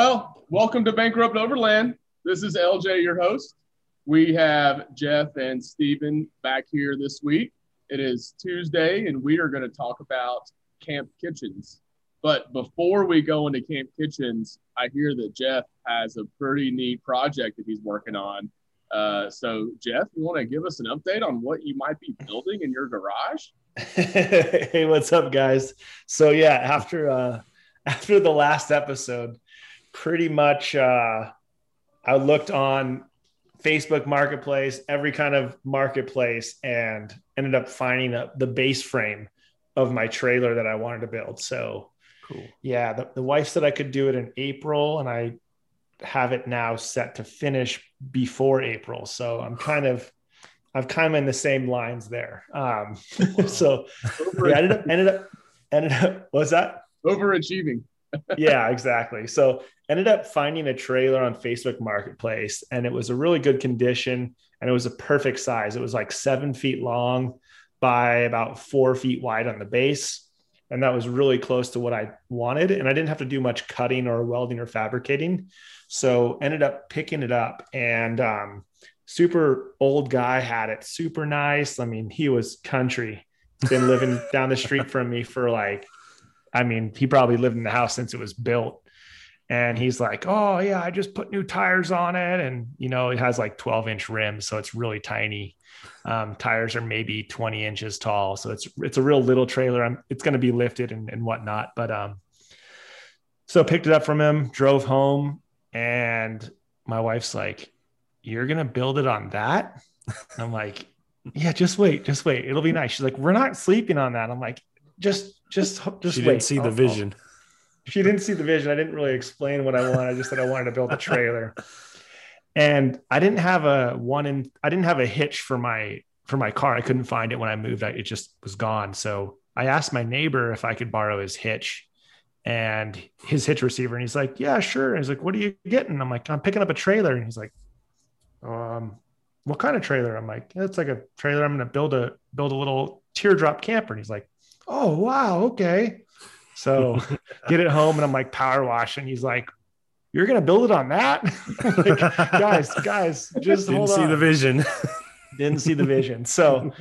Well, welcome to Bankrupt Overland. This is LJ, your host. We have Jeff and Stephen back here this week. It is Tuesday, and we are going to talk about camp kitchens. But before we go into camp kitchens, I hear that Jeff has a pretty neat project that he's working on. Uh, so, Jeff, you want to give us an update on what you might be building in your garage? hey, what's up, guys? So, yeah, after uh, after the last episode, pretty much uh, I looked on Facebook Marketplace, every kind of marketplace, and ended up finding a, the base frame of my trailer that I wanted to build. So, cool. Yeah, the, the wife said I could do it in April, and I have it now set to finish before April. So I'm kind of, I'm kind of in the same lines there. Um, so yeah, ended up, ended up, ended up. What's that? Overachieving. yeah, exactly. So ended up finding a trailer on Facebook Marketplace, and it was a really good condition, and it was a perfect size. It was like seven feet long by about four feet wide on the base, and that was really close to what I wanted. And I didn't have to do much cutting or welding or fabricating, so ended up picking it up, and um, super old guy had it, super nice. I mean, he was country, been living down the street from me for like I mean, he probably lived in the house since it was built. And he's like, Oh, yeah, I just put new tires on it. And, you know, it has like 12 inch rims. So it's really tiny. Um, tires are maybe 20 inches tall. So it's, it's a real little trailer. I'm, it's going to be lifted and, and whatnot. But, um, so picked it up from him, drove home. And my wife's like, You're going to build it on that? I'm like, Yeah, just wait, just wait. It'll be nice. She's like, We're not sleeping on that. I'm like, just just just she wait. didn't see the vision. I'll, she didn't see the vision. I didn't really explain what I wanted. I just said I wanted to build a trailer. and I didn't have a one in I didn't have a hitch for my for my car. I couldn't find it when I moved. I, it just was gone. So I asked my neighbor if I could borrow his hitch and his hitch receiver. And he's like, Yeah, sure. And he's like, What are you getting? I'm like, I'm picking up a trailer. And he's like, Um, what kind of trailer? I'm like, It's like a trailer. I'm gonna build a build a little teardrop camper. And he's like, oh wow okay so get it home and i'm like power washing he's like you're gonna build it on that like, guys guys just didn't see on. the vision didn't see the vision so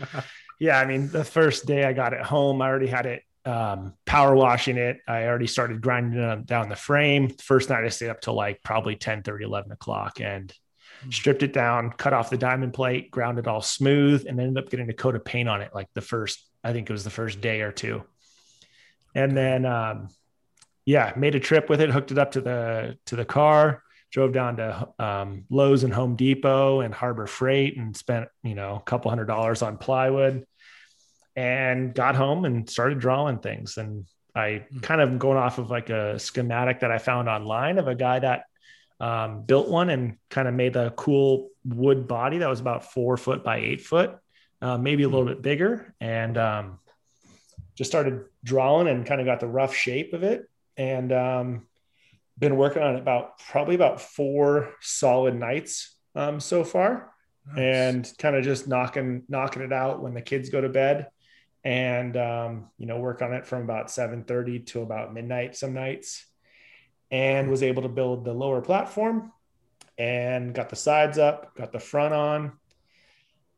yeah i mean the first day i got it home i already had it um, power washing it i already started grinding it down the frame first night i stayed up till like probably 10 30 11 o'clock and hmm. stripped it down cut off the diamond plate ground it all smooth and ended up getting a coat of paint on it like the first I think it was the first day or two. And then, um, yeah, made a trip with it, hooked it up to the to the car, drove down to um, Lowe's and Home Depot and Harbor Freight, and spent you know a couple hundred dollars on plywood, and got home and started drawing things. And I hmm. kind of going off of like a schematic that I found online of a guy that um, built one and kind of made a cool wood body that was about four foot by eight foot uh, maybe a little bit bigger, and um, just started drawing and kind of got the rough shape of it. And um, been working on it about probably about four solid nights um, so far, nice. and kind of just knocking knocking it out when the kids go to bed, and um, you know work on it from about seven thirty to about midnight some nights, and was able to build the lower platform, and got the sides up, got the front on,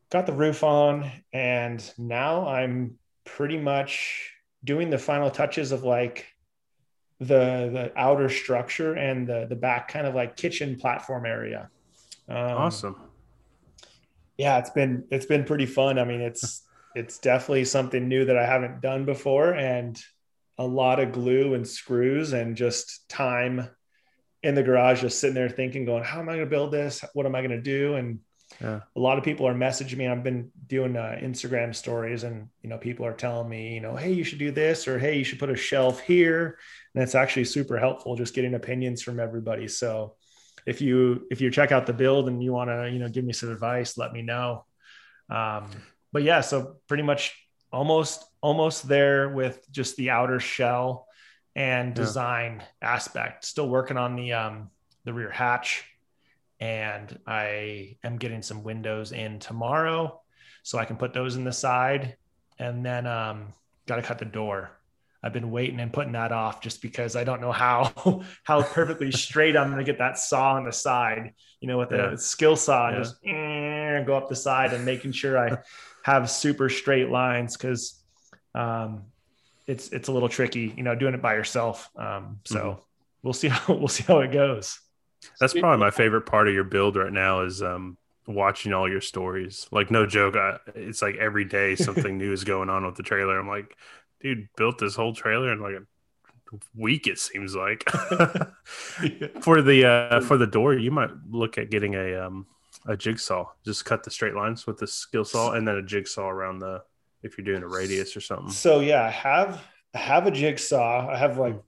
got the roof on and now i'm pretty much doing the final touches of like the the outer structure and the the back kind of like kitchen platform area. Um, awesome. Yeah it's been it's been pretty fun. I mean it's it's definitely something new that i haven't done before and a lot of glue and screws and just time in the garage just sitting there thinking going how am i going to build this? What am i going to do? And yeah. a lot of people are messaging me. I've been doing uh, Instagram stories, and you know, people are telling me, you know, hey, you should do this, or hey, you should put a shelf here, and it's actually super helpful just getting opinions from everybody. So, if you if you check out the build and you want to, you know, give me some advice, let me know. Um, but yeah, so pretty much almost almost there with just the outer shell and design yeah. aspect. Still working on the um, the rear hatch and I am getting some windows in tomorrow, so I can put those in the side, and then um, got to cut the door. I've been waiting and putting that off just because I don't know how how perfectly straight I'm going to get that saw on the side, you know, with a skill saw and just eh, go up the side and making sure I have super straight lines because um, it's it's a little tricky, you know, doing it by yourself. Um, so mm-hmm. we'll see how we'll see how it goes. That's probably my favorite part of your build right now is um, watching all your stories. Like no joke, I, it's like every day something new is going on with the trailer. I'm like, dude, built this whole trailer in like a week. It seems like for the uh, for the door, you might look at getting a um, a jigsaw. Just cut the straight lines with the skill saw, and then a jigsaw around the if you're doing a radius or something. So yeah, I have I have a jigsaw. I have like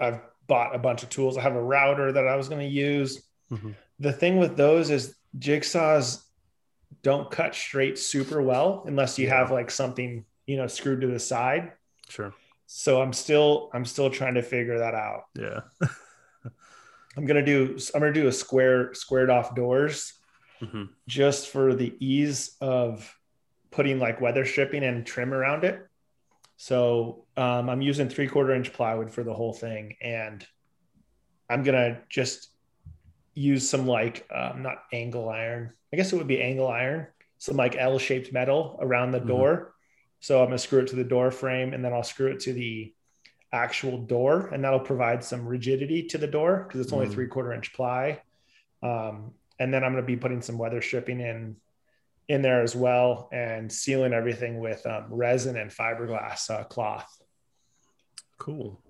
I've bought a bunch of tools. I have a router that I was going to use. Mm-hmm. The thing with those is jigsaws don't cut straight super well unless you have like something you know screwed to the side. Sure. So I'm still I'm still trying to figure that out. Yeah. I'm gonna do I'm gonna do a square squared off doors mm-hmm. just for the ease of putting like weather stripping and trim around it. So um, I'm using three quarter inch plywood for the whole thing, and I'm gonna just use some like um, not angle iron. I guess it would be angle iron, some like L shaped metal around the mm-hmm. door. So I'm gonna screw it to the door frame, and then I'll screw it to the actual door, and that'll provide some rigidity to the door because it's only mm-hmm. three quarter inch ply. Um, and then I'm gonna be putting some weather stripping in in there as well and sealing everything with um, resin and fiberglass uh, cloth. Cool.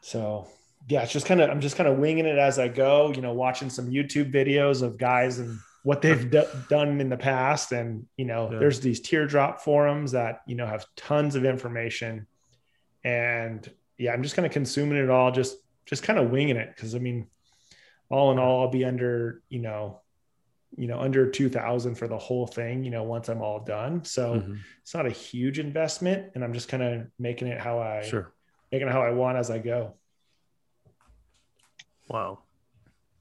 So yeah, it's just kind of I'm just kind of winging it as I go. You know, watching some YouTube videos of guys and what they've d- done in the past, and you know, yeah. there's these teardrop forums that you know have tons of information, and yeah, I'm just kind of consuming it all, just just kind of winging it because I mean, all in all, I'll be under you know you know under 2000 for the whole thing you know once i'm all done so mm-hmm. it's not a huge investment and i'm just kind of making it how i sure making it how i want as i go wow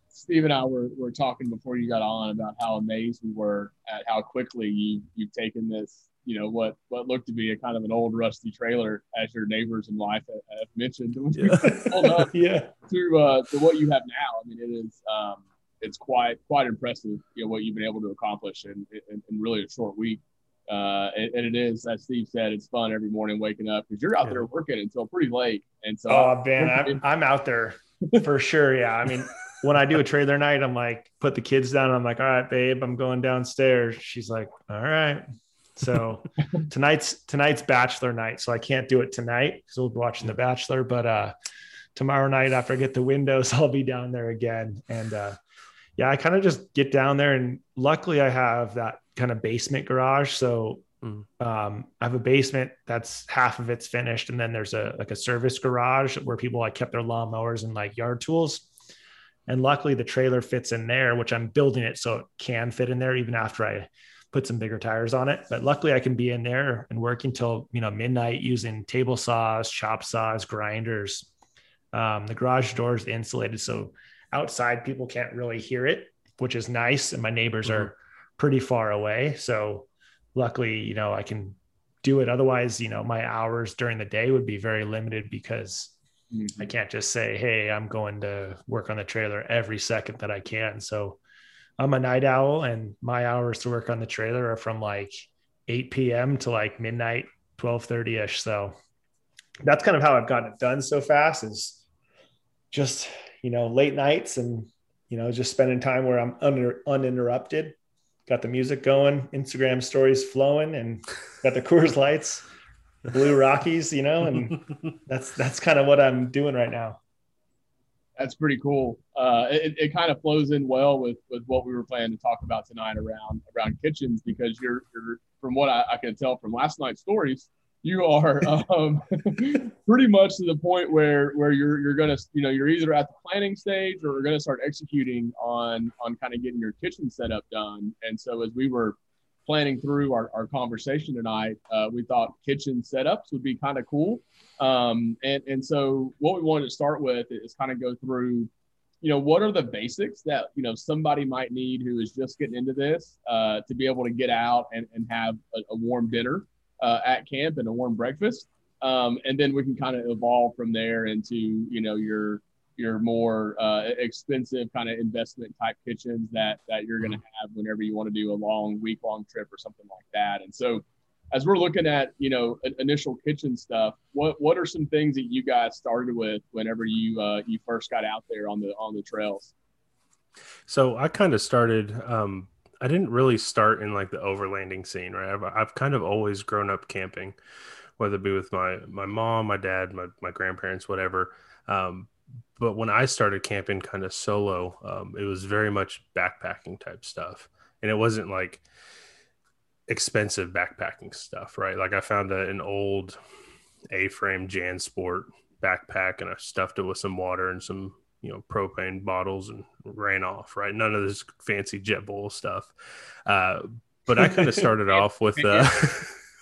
steve and i were, were talking before you got on about how amazed we were at how quickly you you've taken this you know what what looked to be a kind of an old rusty trailer as your neighbors in life have mentioned yeah. yeah. to uh to what you have now i mean it is um it's quite quite impressive, you know, what you've been able to accomplish in, in, in really a short week. Uh, and, and, it is, as Steve said, it's fun every morning waking up because you're out yeah. there working until pretty late. And so, oh man, I'm, I'm out there for sure. Yeah, I mean, when I do a trailer night, I'm like, put the kids down. I'm like, all right, babe, I'm going downstairs. She's like, all right. So tonight's tonight's bachelor night, so I can't do it tonight because we'll be watching The Bachelor. But uh, tomorrow night after I get the windows, I'll be down there again, and uh, yeah, I kind of just get down there and luckily I have that kind of basement garage. So mm. um, I have a basement that's half of it's finished. And then there's a, like a service garage where people like kept their lawnmowers and like yard tools. And luckily the trailer fits in there, which I'm building it so it can fit in there even after I put some bigger tires on it. But luckily I can be in there and work until, you know, midnight using table saws, chop saws, grinders. Um, the garage door is insulated. So outside people can't really hear it which is nice. And my neighbors mm-hmm. are pretty far away. So luckily you know i can do it. Otherwise you know my hours during the day would be very limited because mm-hmm. i can't just say hey i'm going to work on the trailer every second that i can. So i'm a night owl and my hours to work on the trailer are from like 8 p.m to like midnight 12:30 ish so that's kind of how i've gotten it done so fast is just you know, late nights and, you know, just spending time where I'm under, uninterrupted. Got the music going, Instagram stories flowing, and got the Coors Lights, the Blue Rockies, you know, and that's that's kind of what I'm doing right now. That's pretty cool. Uh, it, it kind of flows in well with with what we were planning to talk about tonight around around kitchens because you're you're from what I, I can tell from last night's stories, you are um, pretty much to the point where where you're you're gonna you know you're either at the planning stage or you're gonna start executing on on kind of getting your kitchen setup done. And so as we were planning through our, our conversation tonight, uh, we thought kitchen setups would be kind of cool. Um, and and so what we wanted to start with is kind of go through you know what are the basics that you know somebody might need who is just getting into this uh, to be able to get out and, and have a, a warm dinner uh, at camp and a warm breakfast. um, and then we can kind of evolve from there into you know your your more uh, expensive kind of investment type kitchens that that you're going to have whenever you want to do a long week long trip or something like that. And so, as we're looking at you know initial kitchen stuff, what what are some things that you guys started with whenever you uh, you first got out there on the on the trails? So I kind of started. Um, I didn't really start in like the overlanding scene, right? I've, I've kind of always grown up camping, whether it be with my my mom, my dad, my my grandparents, whatever. Um, but when I started camping kind of solo, um, it was very much backpacking type stuff. And it wasn't like expensive backpacking stuff, right? Like I found a, an old A frame JanSport backpack and I stuffed it with some water and some, you know, propane bottles and ran off, right? None of this fancy JetBoil stuff. Uh, but I kind of started off with, uh,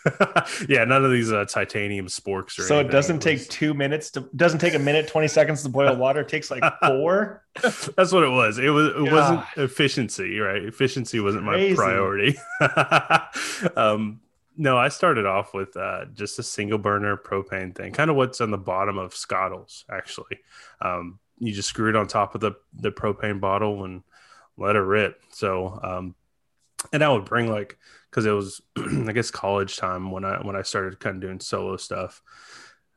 yeah, none of these uh, titanium sporks. so anything. it doesn't it was... take two minutes to doesn't take a minute twenty seconds to boil water. It takes like four. That's what it was. It was. It God. wasn't efficiency, right? Efficiency wasn't Crazy. my priority. um, no, I started off with uh, just a single burner propane thing, kind of what's on the bottom of Skottles. Actually, um, you just screw it on top of the the propane bottle and let it rip. So, um, and I would bring like because it was I guess college time when I when I started kind of doing solo stuff.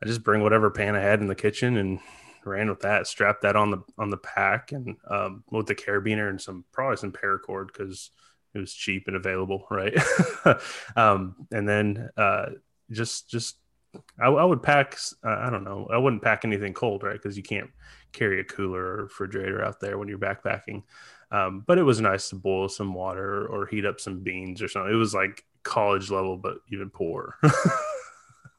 I just bring whatever pan I had in the kitchen and ran with that, strapped that on the on the pack and um, with the carabiner and some probably some paracord because it was cheap and available, right? um, and then uh, just just I, I would pack. Uh, I don't know. I wouldn't pack anything cold, right? Because you can't carry a cooler or refrigerator out there when you're backpacking. Um, but it was nice to boil some water or heat up some beans or something. It was like college level, but even poor.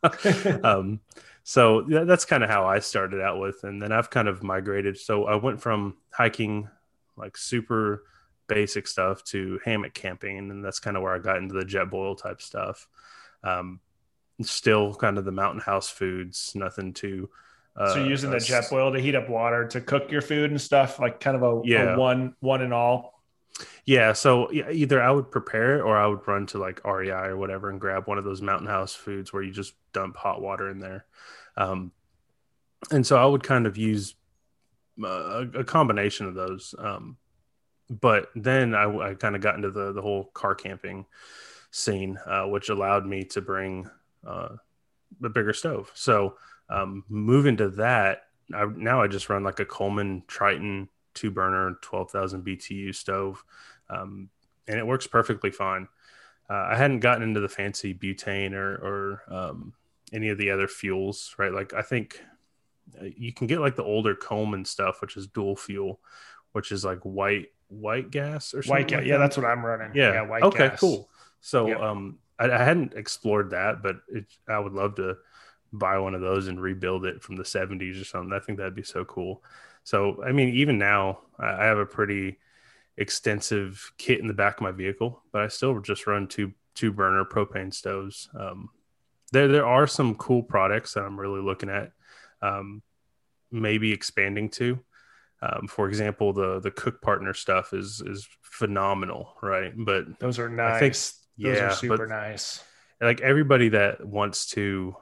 um, so that's kind of how I started out with, and then I've kind of migrated. So I went from hiking, like super basic stuff, to hammock camping, and that's kind of where I got into the JetBoil type stuff. Um, still kind of the mountain house foods, nothing too so uh, using the JetBoil to heat up water to cook your food and stuff, like kind of a, yeah. a one one and all. Yeah, so either I would prepare it or I would run to like REI or whatever and grab one of those mountain house foods where you just dump hot water in there. Um, and so I would kind of use uh, a, a combination of those. Um, but then I, I kind of got into the the whole car camping scene, uh, which allowed me to bring uh, a bigger stove. So um, moving to that, I, now I just run like a Coleman Triton two burner, 12,000 BTU stove. Um, and it works perfectly fine. Uh, I hadn't gotten into the fancy butane or, or um, any of the other fuels, right? Like I think uh, you can get like the older Coleman stuff, which is dual fuel, which is like white white gas or something. White gas, like yeah, that. that's what I'm running. Yeah, yeah white okay, gas. cool. So yep. um, I, I, hadn't explored that, but it, I would love to buy one of those and rebuild it from the 70s or something. I think that'd be so cool. So, I mean, even now, I have a pretty extensive kit in the back of my vehicle, but I still just run two two burner propane stoves. Um, there there are some cool products that I'm really looking at, um, maybe expanding to. Um, for example, the the cook partner stuff is is phenomenal, right? But those are nice. I think, those yeah, are super nice. Like everybody that wants to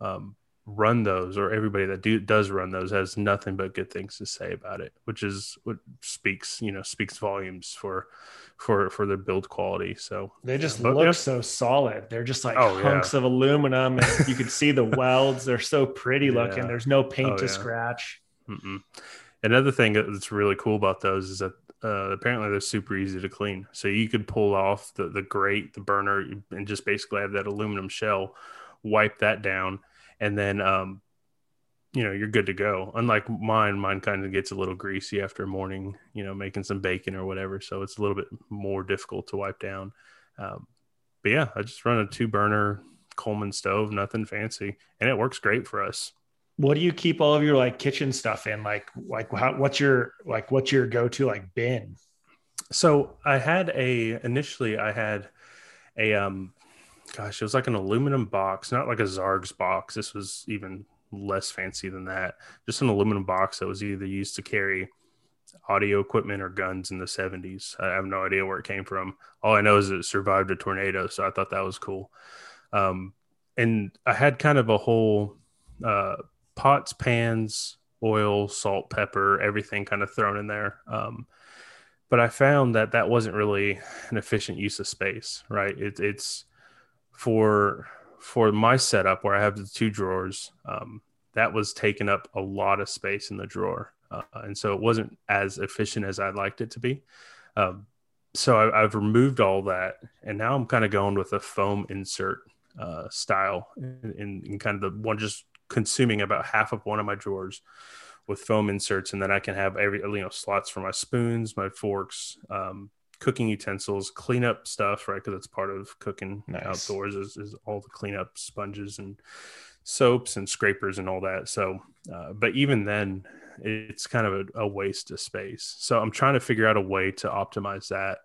um, run those or everybody that do does run those has nothing but good things to say about it which is what speaks you know speaks volumes for for for the build quality so they just but, look yeah. so solid they're just like oh, hunks yeah. of aluminum and you can see the welds they're so pretty looking yeah. there's no paint oh, to scratch Mm-mm. another thing that's really cool about those is that uh, apparently they're super easy to clean so you could pull off the the grate the burner and just basically have that aluminum shell wipe that down, and then um, you know you're good to go. Unlike mine, mine kind of gets a little greasy after morning, you know, making some bacon or whatever, so it's a little bit more difficult to wipe down. Um, but yeah, I just run a two burner Coleman stove, nothing fancy, and it works great for us. What do you keep all of your like kitchen stuff in? Like, like how, what's your like what's your go to like bin? So I had a initially I had a um gosh, it was like an aluminum box, not like a Zarges box. This was even less fancy than that. Just an aluminum box that was either used to carry audio equipment or guns in the 70s. I have no idea where it came from. All I know is it survived a tornado, so I thought that was cool. Um, and I had kind of a whole uh, pots, pans, oil, salt, pepper, everything kind of thrown in there. Um, but I found that that wasn't really an efficient use of space, right? It, it's for for my setup where I have the two drawers. Um, that was taking up a lot of space in the drawer, uh, and so it wasn't as efficient as I'd liked it to be. Um, so I, have removed all that, and now I'm kind of going with a foam insert uh, style, in kind of the one just consuming about half of one of my drawers with foam inserts, and then I can have every you know slots for my spoons, my forks, um, cooking utensils, cleanup stuff, right? Because it's part of cooking nice. outdoors is, is, all the cleanup sponges and soaps and scrapers and all that. So, uh, but even then, it's kind of a, a, waste of space. So I'm trying to figure out a way to optimize that.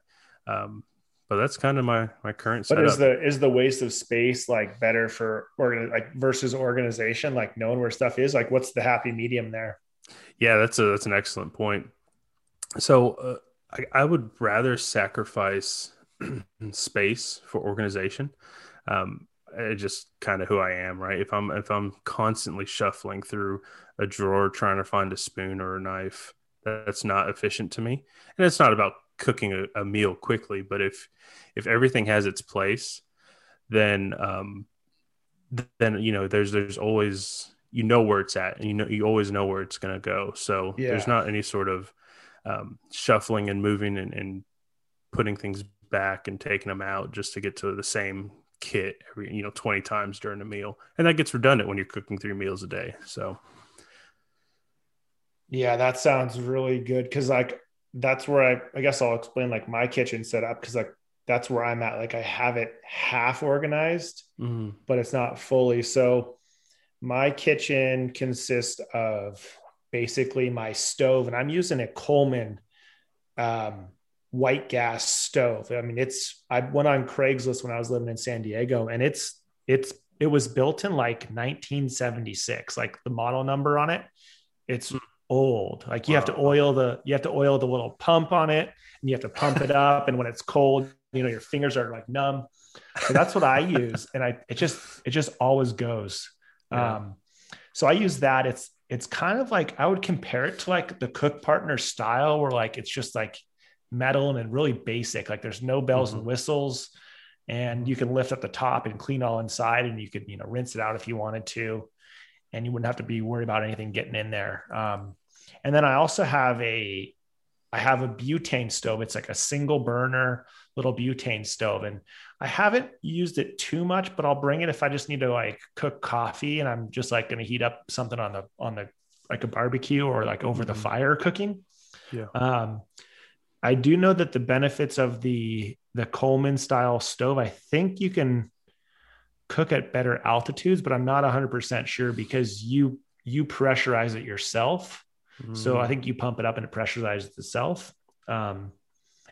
Um, but that's kind of my my current but is the is the waste of space like better for organ like versus organization like knowing where stuff is like what's the happy medium there yeah that's a that's an excellent point so uh, I, I, would rather sacrifice space for organization um just kind of who i am right if i'm if i'm constantly shuffling through a drawer trying to find a spoon or a knife that's not efficient to me and it's not about cooking a, a meal quickly but if if everything has its place, then um, then you know there's there's always you know where it's at, and you know you always know where it's going to go. So yeah. there's not any sort of um, shuffling and moving and, and putting things back and taking them out just to get to the same kit every you know 20 times during a meal and that gets redundant when you're cooking three meals a day so yeah that sounds really good because like that's where i i guess i'll explain like my kitchen setup because like that's where I'm at. Like I have it half organized, mm-hmm. but it's not fully. So my kitchen consists of basically my stove, and I'm using a Coleman um, white gas stove. I mean, it's I went on Craigslist when I was living in San Diego, and it's it's it was built in like 1976, like the model number on it. It's mm. old. Like you wow. have to oil the you have to oil the little pump on it, and you have to pump it up. And when it's cold, you know your fingers are like numb so that's what i use and i it just it just always goes yeah. um so i use that it's it's kind of like i would compare it to like the cook partner style where like it's just like metal and really basic like there's no bells mm-hmm. and whistles and you can lift up the top and clean all inside and you could you know rinse it out if you wanted to and you wouldn't have to be worried about anything getting in there um, and then i also have a i have a butane stove it's like a single burner little butane stove. And I haven't used it too much, but I'll bring it if I just need to like cook coffee and I'm just like going to heat up something on the, on the, like a barbecue or like over mm-hmm. the fire cooking. Yeah. Um, I do know that the benefits of the, the Coleman style stove, I think you can cook at better altitudes, but I'm not hundred percent sure because you, you pressurize it yourself. Mm-hmm. So I think you pump it up and it pressurizes itself. Um,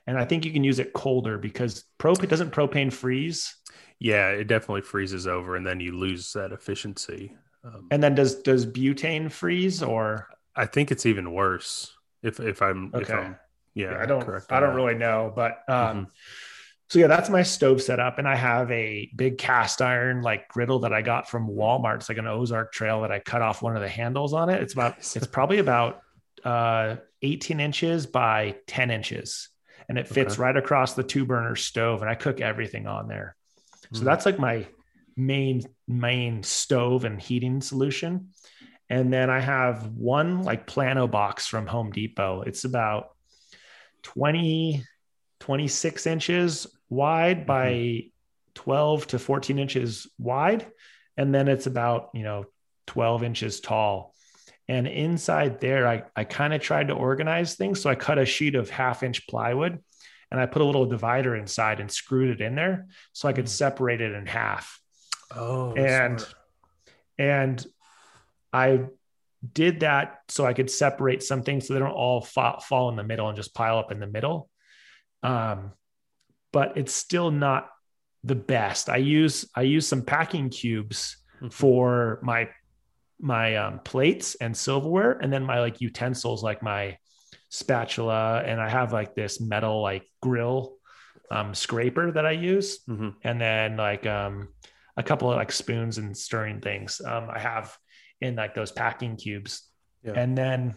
and I think you can use it colder because propane doesn't propane freeze. Yeah, it definitely freezes over, and then you lose that efficiency. Um, and then does does butane freeze or? I think it's even worse. If if I'm okay. If I'm, yeah, yeah, I don't I don't that. really know, but um, mm-hmm. so yeah, that's my stove setup, and I have a big cast iron like griddle that I got from Walmart. It's like an Ozark Trail that I cut off one of the handles on it. It's about it's probably about uh, 18 inches by 10 inches and it fits okay. right across the two burner stove and I cook everything on there. So mm. that's like my main main stove and heating solution. And then I have one like plano box from Home Depot. It's about 20 26 inches wide mm-hmm. by 12 to 14 inches wide and then it's about, you know, 12 inches tall. And inside there, I, I kind of tried to organize things. So I cut a sheet of half inch plywood and I put a little divider inside and screwed it in there so I could mm. separate it in half. Oh, and smart. and I did that so I could separate some things so they don't all fall, fall in the middle and just pile up in the middle. Um, but it's still not the best. I use I use some packing cubes mm-hmm. for my my um, plates and silverware, and then my like utensils, like my spatula, and I have like this metal like grill um, scraper that I use, mm-hmm. and then like um, a couple of like spoons and stirring things. Um, I have in like those packing cubes, yeah. and then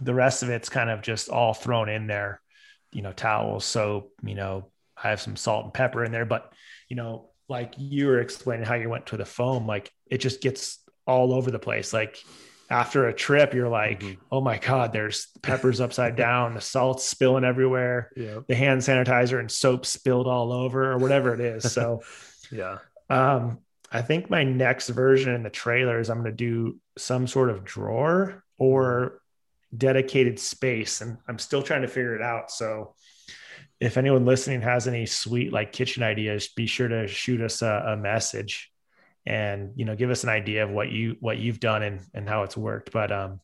the rest of it's kind of just all thrown in there. You know, towels, soap. You know, I have some salt and pepper in there, but you know, like you were explaining how you went to the foam, like it just gets all over the place. Like after a trip, you're like, mm-hmm. oh my God, there's peppers upside down, the salt's spilling everywhere, yeah. the hand sanitizer and soap spilled all over, or whatever it is. So, yeah. Um, I think my next version in the trailer is I'm going to do some sort of drawer or dedicated space. And I'm still trying to figure it out. So, if anyone listening has any sweet like kitchen ideas, be sure to shoot us a, a message and you know give us an idea of what you what you've done and and how it's worked but um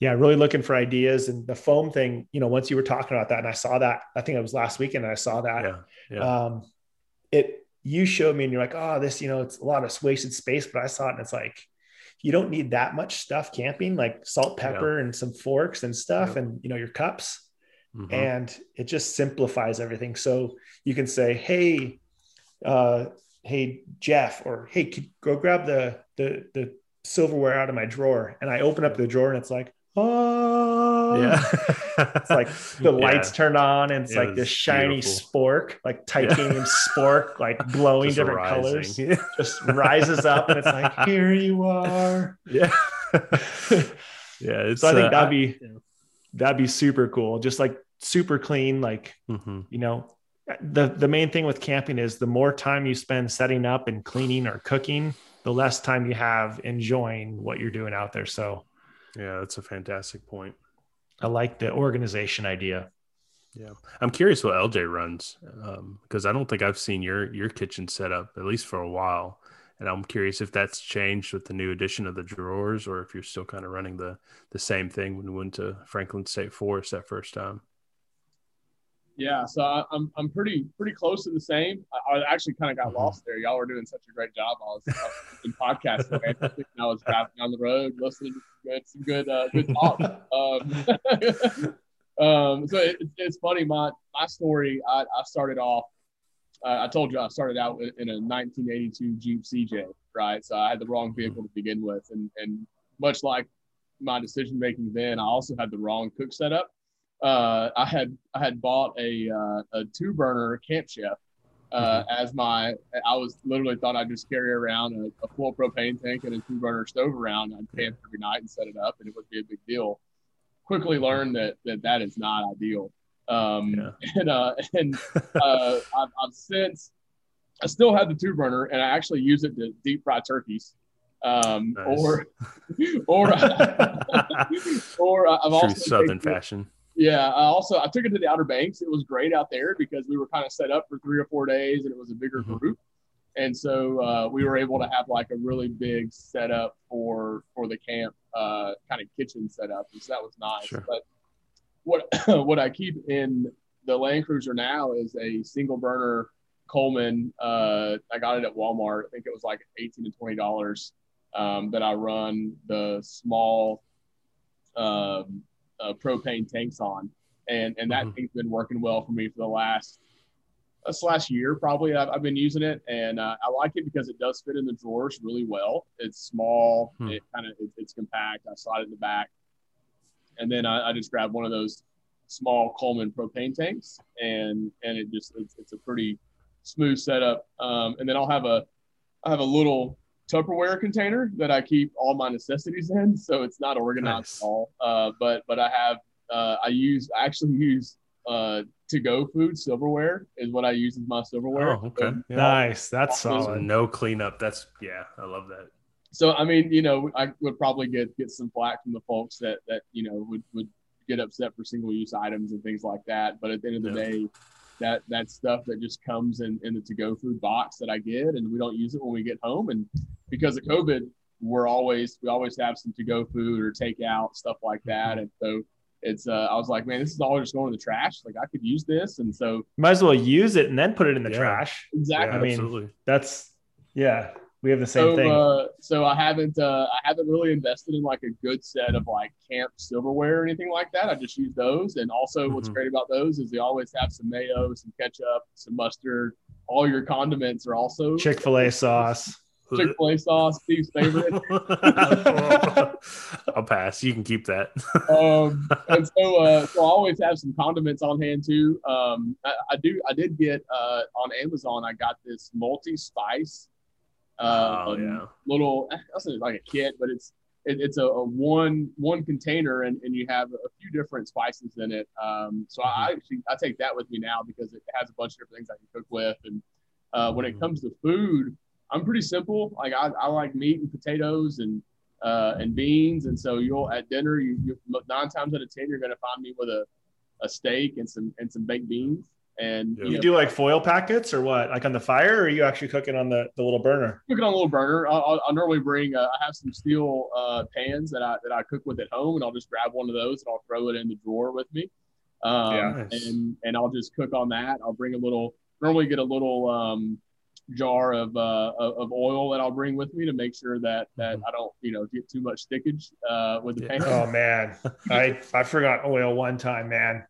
yeah really looking for ideas and the foam thing you know once you were talking about that and i saw that i think it was last weekend and i saw that yeah, yeah. um it you showed me and you're like oh this you know it's a lot of wasted space but i saw it and it's like you don't need that much stuff camping like salt pepper yeah. and some forks and stuff and you know your cups mm-hmm. and it just simplifies everything so you can say hey uh hey Jeff, or hey, go grab the the the silverware out of my drawer, and I open up the drawer and it's like, oh yeah, it's like the lights yeah. turned on and it's it like this shiny beautiful. spork, like titanium yeah. spork, like glowing just different rising. colors, just rises up and it's like, here you are. Yeah. yeah. so I think uh, that'd be that'd be super cool. Just like super clean, like mm-hmm. you know, the the main thing with camping is the more time you spend setting up and cleaning or cooking, the less time you have enjoying what you're doing out there. So, yeah, that's a fantastic point. I like the organization idea. Yeah, I'm curious what LJ runs because um, I don't think I've seen your your kitchen set up at least for a while, and I'm curious if that's changed with the new addition of the drawers or if you're still kind of running the the same thing when we went to Franklin State Forest that first time. Yeah, so I, I'm, I'm pretty pretty close to the same. I, I actually kind of got mm-hmm. lost there. Y'all were doing such a great job. I was, in podcast today. I was driving down the road, listening to some good some good uh, good talk. Um, um, so it, it's funny. My my story. I, I started off. Uh, I told you I started out in a 1982 Jeep CJ, right? So I had the wrong vehicle to begin with, and and much like my decision making then, I also had the wrong cook setup uh, I had I had bought a uh, a two burner Camp Chef uh, mm-hmm. as my I was literally thought I'd just carry around a, a full propane tank and a two burner stove around. I'd camp every night and set it up, and it would be a big deal. Quickly learned that that that is not ideal. Um, yeah. And uh, and uh, I've, I've since I still have the two burner, and I actually use it to deep fry turkeys. Um, nice. or or or I've True also Southern fashion. Yeah, I also I took it to the Outer Banks. It was great out there because we were kind of set up for three or four days, and it was a bigger mm-hmm. group, and so uh, we were able to have like a really big setup for for the camp, uh, kind of kitchen setup, and so that was nice. Sure. But what what I keep in the Land Cruiser now is a single burner Coleman. Uh, I got it at Walmart. I think it was like eighteen to twenty dollars. Um, that I run the small um, uh, propane tanks on, and and that mm-hmm. thing's been working well for me for the last uh, last year probably. I've, I've been using it, and uh, I like it because it does fit in the drawers really well. It's small, hmm. it kind of it, it's compact. I slide it in the back, and then I, I just grab one of those small Coleman propane tanks, and and it just it's, it's a pretty smooth setup. Um, and then I'll have a I have a little Tupperware container that I keep all my necessities in, so it's not organized nice. at all. Uh, but but I have uh, I use I actually use uh, to go food silverware is what I use as my silverware. Oh, okay, yeah. nice. That's solid. No cleanup. That's yeah, I love that. So I mean, you know, I would probably get get some flack from the folks that that you know would would get upset for single use items and things like that. But at the end of the yeah. day, that that stuff that just comes in in the to go food box that I get, and we don't use it when we get home. And because of COVID, we're always we always have some to go food or takeout stuff like that, and so it's uh, I was like, man, this is all just going to the trash. Like I could use this, and so might as well use it and then put it in the yeah. trash. Exactly. Yeah, I mean, absolutely. that's yeah. We have the same so, thing. Uh, so I haven't uh, I haven't really invested in like a good set of like camp silverware or anything like that. I just use those. And also, mm-hmm. what's great about those is they always have some mayo, some ketchup, some mustard, all your condiments are also Chick Fil A sauce. Chick Fil A sauce, Steve's favorite. I'll pass. You can keep that. um, and so, uh, so I always have some condiments on hand too. Um, I, I do. I did get uh, on Amazon. I got this multi-spice. Uh, oh yeah. Little. That's not like a kit, but it's it, it's a, a, one one container, and, and you have a few different spices in it. Um, so mm-hmm. I actually I take that with me now because it has a bunch of different things I can cook with. And uh, when it mm-hmm. comes to food, I'm pretty simple. Like I, I like meat and potatoes and uh, and beans. And so you'll at dinner, you, you nine times out of ten, you're going to find me with a, a steak and some and some baked beans. And you, you know, do like foil packets or what? Like on the fire, or are you actually cooking on the, the little burner? Cooking on a little burner. I'll, I'll normally bring. Uh, I have some steel uh, pans that I that I cook with at home, and I'll just grab one of those and I'll throw it in the drawer with me. Um, yeah, nice. and and I'll just cook on that. I'll bring a little. Normally get a little um, jar of uh, of oil that I'll bring with me to make sure that that mm-hmm. I don't you know get too much stickage uh, with the pan. Oh man, I I forgot oil one time, man.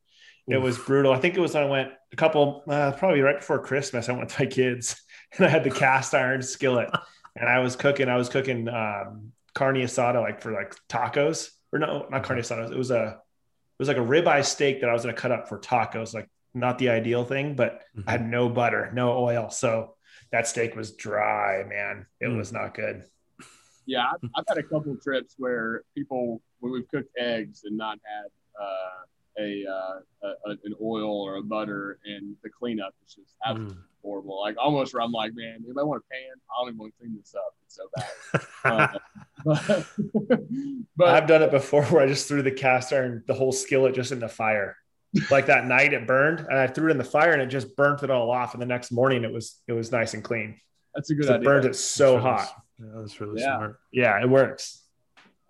It was brutal. I think it was I went a couple uh, probably right before Christmas. I went with my kids and I had the cast iron skillet and I was cooking. I was cooking um, carne asada like for like tacos or no, not carne asada. It was a it was like a ribeye steak that I was going to cut up for tacos. Like not the ideal thing, but mm-hmm. I had no butter, no oil, so that steak was dry, man. It mm. was not good. Yeah, I've, I've, had a couple trips where people when we've cooked eggs and not had uh, a, uh, a, an oil or a butter, and the cleanup is just mm. absolutely mm. horrible. Like almost where I'm like, man, anybody want a pan? I don't even want to clean this up. It's so bad. uh, but, but I've done it before where I just threw the cast iron, the whole skillet, just in the fire like that night it burned and I threw it in the fire and it just burnt it all off. And the next morning it was it was nice and clean. That's a good idea. It burned it so that's hot. yeah, that's really yeah. smart. Yeah, it works.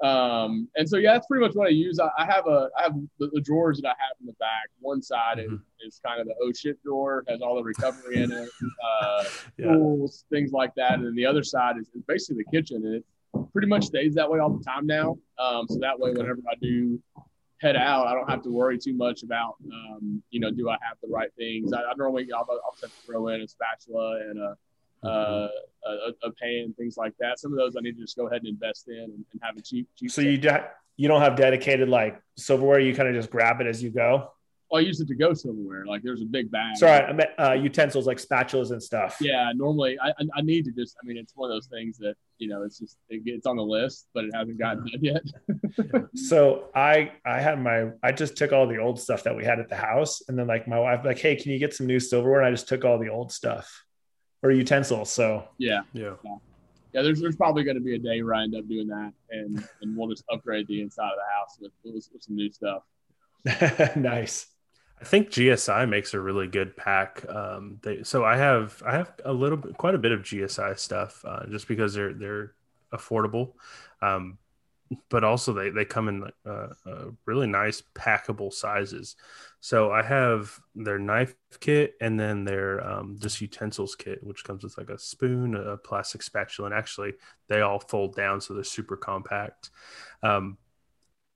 Um, and so yeah, that's pretty much what I use. I, I have a I have the, the, drawers that I have in the back. One side mm-hmm. is, is kind of the oh shit drawer, has all the recovery in it, uh, yeah. tools, things like that. And then the other side is, is basically the kitchen, and it pretty much stays that way all the time now. Um, so that way, whenever I do head out, I don't have to worry too much about, um, you know, do I have the right things? I, I normally I'll, I'll have to throw in a spatula and a, uh, a, a, pan, things like that. Some of those I need to just go ahead and invest in and, and have a cheap, cheap. So you de- you don't have dedicated like silverware. You kind of just grab it as you go. Well, I use it to go somewhere. Like there's a big bag. Sorry, I meant uh, utensils like spatulas and stuff. Yeah, normally I, I need to just. I mean, it's one of those things that you know it's just it, it's on the list, but it hasn't gotten done yet. so I I had my I just took all the old stuff that we had at the house, and then like my wife like, hey, can you get some new silverware? And I just took all the old stuff or utensils. So yeah, yeah. yeah. Yeah, there's, there's probably going to be a day where I end up doing that, and, and we'll just upgrade the inside of the house with, with, with some new stuff. nice. I think GSI makes a really good pack. Um, they, so I have I have a little bit, quite a bit of GSI stuff, uh, just because they're they're affordable, um, but also they they come in uh, uh, really nice packable sizes. So I have their knife kit and then their um, just utensils kit, which comes with like a spoon, a plastic spatula, and actually they all fold down, so they're super compact. Um,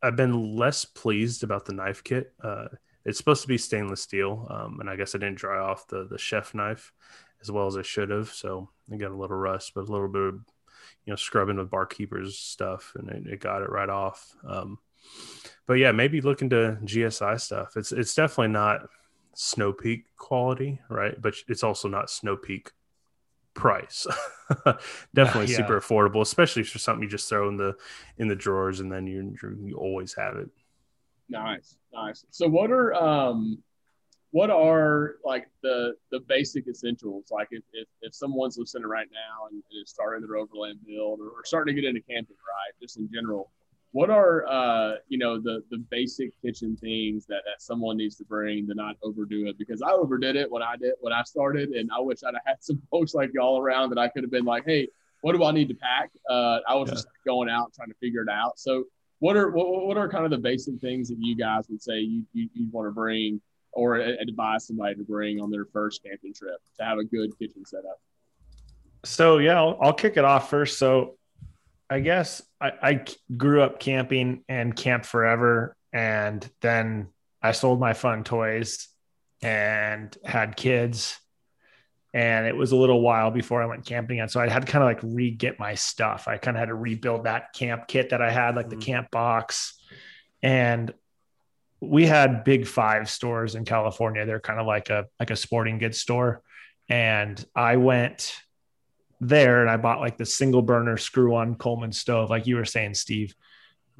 I've been less pleased about the knife kit. Uh, it's supposed to be stainless steel, um, and I guess I didn't dry off the the chef knife as well as I should have, so I got a little rust, but a little bit of you know scrubbing with barkeepers stuff, and it, it got it right off. Um, but yeah, maybe look into GSI stuff. It's it's definitely not Snow Peak quality, right? But it's also not Snow Peak price. definitely yeah. super affordable, especially for something you just throw in the in the drawers and then you you always have it. Nice, nice. So what are um what are like the the basic essentials? Like if if, if someone's listening right now and is starting their overland build or, or starting to get into camping, right? Just in general, what are uh you know the the basic kitchen things that that someone needs to bring to not overdo it? Because I overdid it when I did when I started, and I wish I'd have had some folks like y'all around that I could have been like, hey, what do I need to pack? Uh, I was yeah. just going out trying to figure it out. So what are what, are kind of the basic things that you guys would say you you, you want to bring or advise somebody to bring on their first camping trip to have a good kitchen setup? So yeah, I'll, I'll kick it off first. So I guess I, I grew up camping and camped forever, and then I sold my fun toys and had kids and it was a little while before I went camping again. So I had to kind of like re get my stuff. I kind of had to rebuild that camp kit that I had, like mm-hmm. the camp box. And we had big five stores in California. They're kind of like a like a sporting goods store. And I went there and I bought like the single burner screw on Coleman stove, like you were saying, Steve.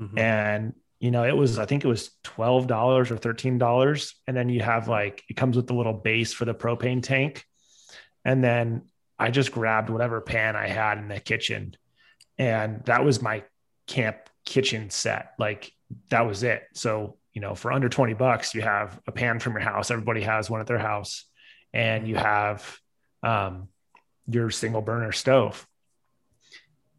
Mm-hmm. And you know, it was, I think it was $12 or $13. And then you have like, it comes with the little base for the propane tank. And then I just grabbed whatever pan I had in the kitchen. And that was my camp kitchen set. Like that was it. So, you know, for under 20 bucks, you have a pan from your house. Everybody has one at their house. And you have um, your single burner stove.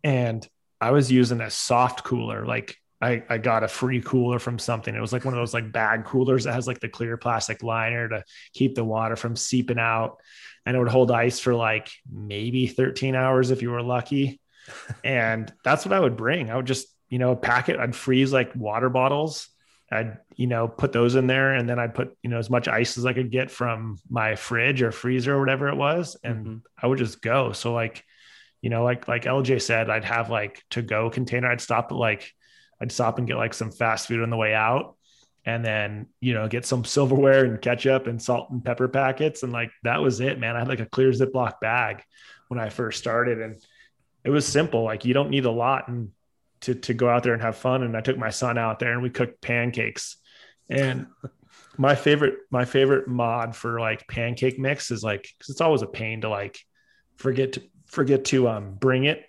And I was using a soft cooler. Like I, I got a free cooler from something. It was like one of those like bag coolers that has like the clear plastic liner to keep the water from seeping out and it would hold ice for like maybe 13 hours if you were lucky. and that's what I would bring. I would just, you know, pack it. I'd freeze like water bottles. I'd, you know, put those in there and then I'd put, you know, as much ice as I could get from my fridge or freezer or whatever it was. And mm-hmm. I would just go. So like, you know, like, like LJ said, I'd have like to go container. I'd stop at like, I'd stop and get like some fast food on the way out and then you know get some silverware and ketchup and salt and pepper packets. And like that was it man. I had like a clear ziploc bag when i first started. And it was simple. Like you don't need a lot and to to go out there and have fun. And i took my son out there and we cooked pancakes. And my favorite my favorite mod for like pancake mix is like because it's always a pain to like forget to forget to um bring it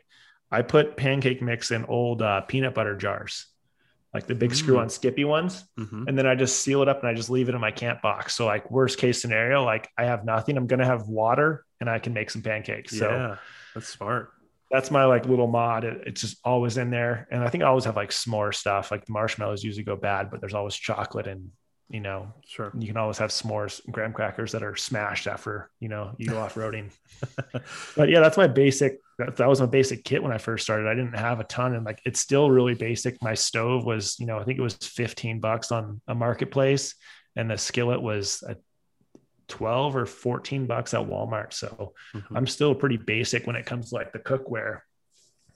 i put pancake mix in old uh, peanut butter jars like the big mm. screw on Skippy ones. Mm-hmm. And then I just seal it up and I just leave it in my camp box. So like worst case scenario, like I have nothing, I'm going to have water and I can make some pancakes. Yeah, so that's smart. That's my like little mod. It, it's just always in there. And I think I always have like s'more stuff. Like the marshmallows usually go bad, but there's always chocolate and you know, sure. You can always have s'mores and graham crackers that are smashed after, you know, you go off roading. but yeah, that's my basic, that, that was my basic kit when I first started. I didn't have a ton and like, it's still really basic. My stove was, you know, I think it was 15 bucks on a marketplace and the skillet was a 12 or 14 bucks at Walmart. So mm-hmm. I'm still pretty basic when it comes to like the cookware.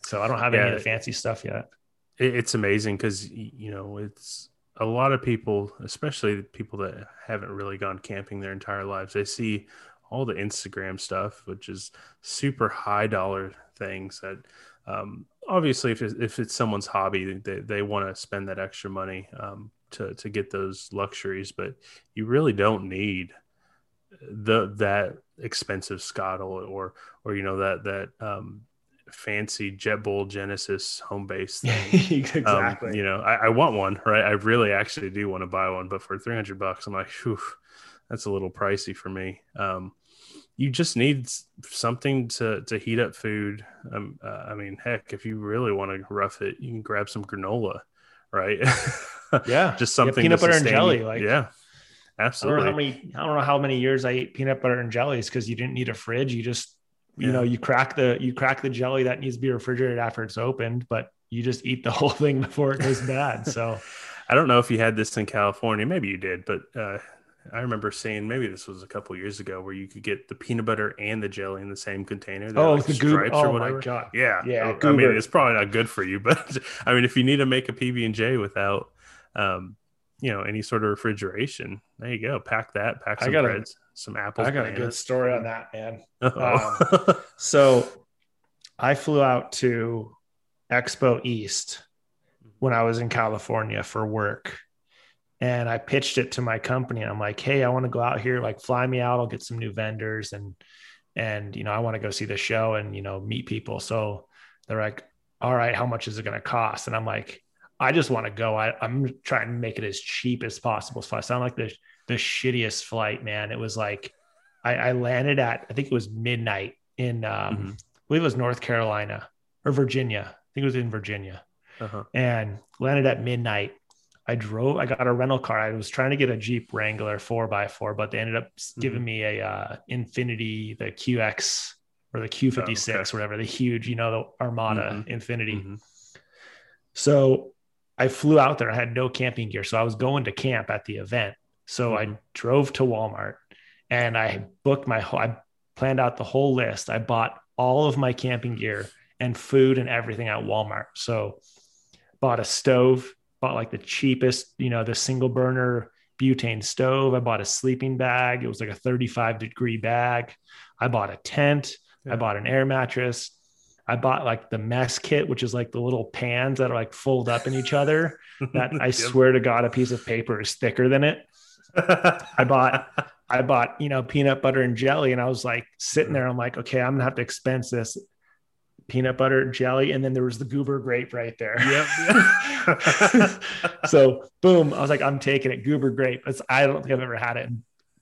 So I don't have yeah, any of the fancy stuff yet. It's amazing because, you know, it's, a lot of people, especially people that haven't really gone camping their entire lives, they see all the Instagram stuff, which is super high dollar things that um, obviously if, if it's someone's hobby, they, they want to spend that extra money um, to, to get those luxuries, but you really don't need the, that expensive Skottle or, or, you know, that, that, um, fancy JetBoil Genesis home base thing. exactly. Um, you know, I, I, want one, right? I really actually do want to buy one, but for 300 bucks, I'm like, whew, that's a little pricey for me. Um, you just need something to, to heat up food. Um, uh, I mean, heck, if you really want to rough it, you can grab some granola, right? Yeah. just something yeah, peanut butter and jelly. Like, yeah. Absolutely. I don't know how many, I don't know how many years I ate peanut butter and jellies because you didn't need a fridge. You just you yeah. know you crack the you crack the jelly that needs to be refrigerated after it's opened but you just eat the whole thing before it goes bad so i don't know if you had this in california maybe you did but uh, i remember seeing maybe this was a couple years ago where you could get the peanut butter and the jelly in the same container oh like the oh or whatever. my god yeah yeah i mean it's probably not good for you but i mean if you need to make a pb&j without um, you know any sort of refrigeration there you go pack that pack some breads some apples. I got bananas. a good story on that, man. Um, so I flew out to Expo East when I was in California for work. And I pitched it to my company. I'm like, hey, I want to go out here, like fly me out. I'll get some new vendors and and you know, I want to go see the show and you know, meet people. So they're like, all right, how much is it going to cost? And I'm like, I just want to go. I, am trying to make it as cheap as possible. So I sound like the the shittiest flight, man. It was like I, I landed at I think it was midnight in um, mm-hmm. I believe it was North Carolina or Virginia. I think it was in Virginia, uh-huh. and landed at midnight. I drove. I got a rental car. I was trying to get a Jeep Wrangler four by four, but they ended up mm-hmm. giving me a uh, Infiniti, the QX or the Q56, oh, okay. whatever, the huge, you know, the Armada mm-hmm. Infiniti. Mm-hmm. So I flew out there. I had no camping gear, so I was going to camp at the event. So mm-hmm. I drove to Walmart and I booked my whole, I planned out the whole list. I bought all of my camping gear and food and everything at Walmart. So bought a stove, bought like the cheapest, you know, the single burner butane stove. I bought a sleeping bag. It was like a 35 degree bag. I bought a tent. Yeah. I bought an air mattress. I bought like the mess kit, which is like the little pans that are like fold up in each other. That I yep. swear to God, a piece of paper is thicker than it. I bought, I bought, you know, peanut butter and jelly, and I was like sitting there. I'm like, okay, I'm gonna have to expense this peanut butter jelly, and then there was the goober grape right there. Yep. so boom, I was like, I'm taking it. Goober grape. It's, I don't think I've ever had it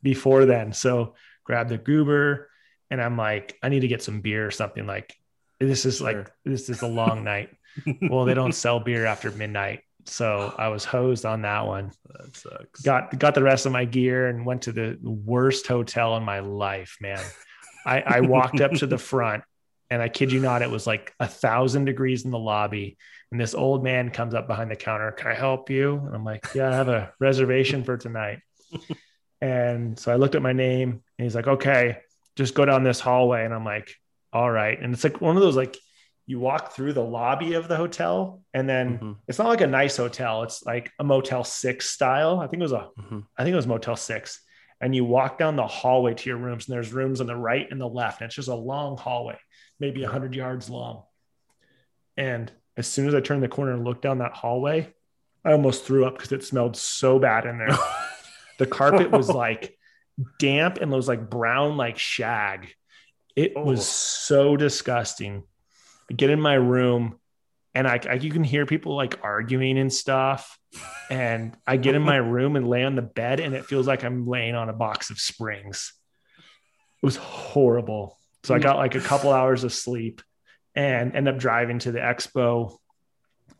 before then. So grab the goober, and I'm like, I need to get some beer or something. Like this is sure. like this is a long night. well, they don't sell beer after midnight. So I was hosed on that one. That sucks. Got got the rest of my gear and went to the worst hotel in my life, man. I, I walked up to the front and I kid you not, it was like a thousand degrees in the lobby. And this old man comes up behind the counter. Can I help you? And I'm like, Yeah, I have a reservation for tonight. and so I looked at my name and he's like, Okay, just go down this hallway. And I'm like, All right. And it's like one of those like you walk through the lobby of the hotel and then mm-hmm. it's not like a nice hotel. It's like a Motel Six style. I think it was a, mm-hmm. I think it was Motel Six. And you walk down the hallway to your rooms, and there's rooms on the right and the left. And it's just a long hallway maybe 100 yards long. And as soon as I turned the corner and looked down that hallway, I almost threw up because it smelled so bad in there. the carpet was like damp and was like brown, like shag. It oh. was so disgusting. I get in my room and I, I, you can hear people like arguing and stuff. And I get in my room and lay on the bed, and it feels like I'm laying on a box of springs. It was horrible. So I got like a couple hours of sleep and end up driving to the expo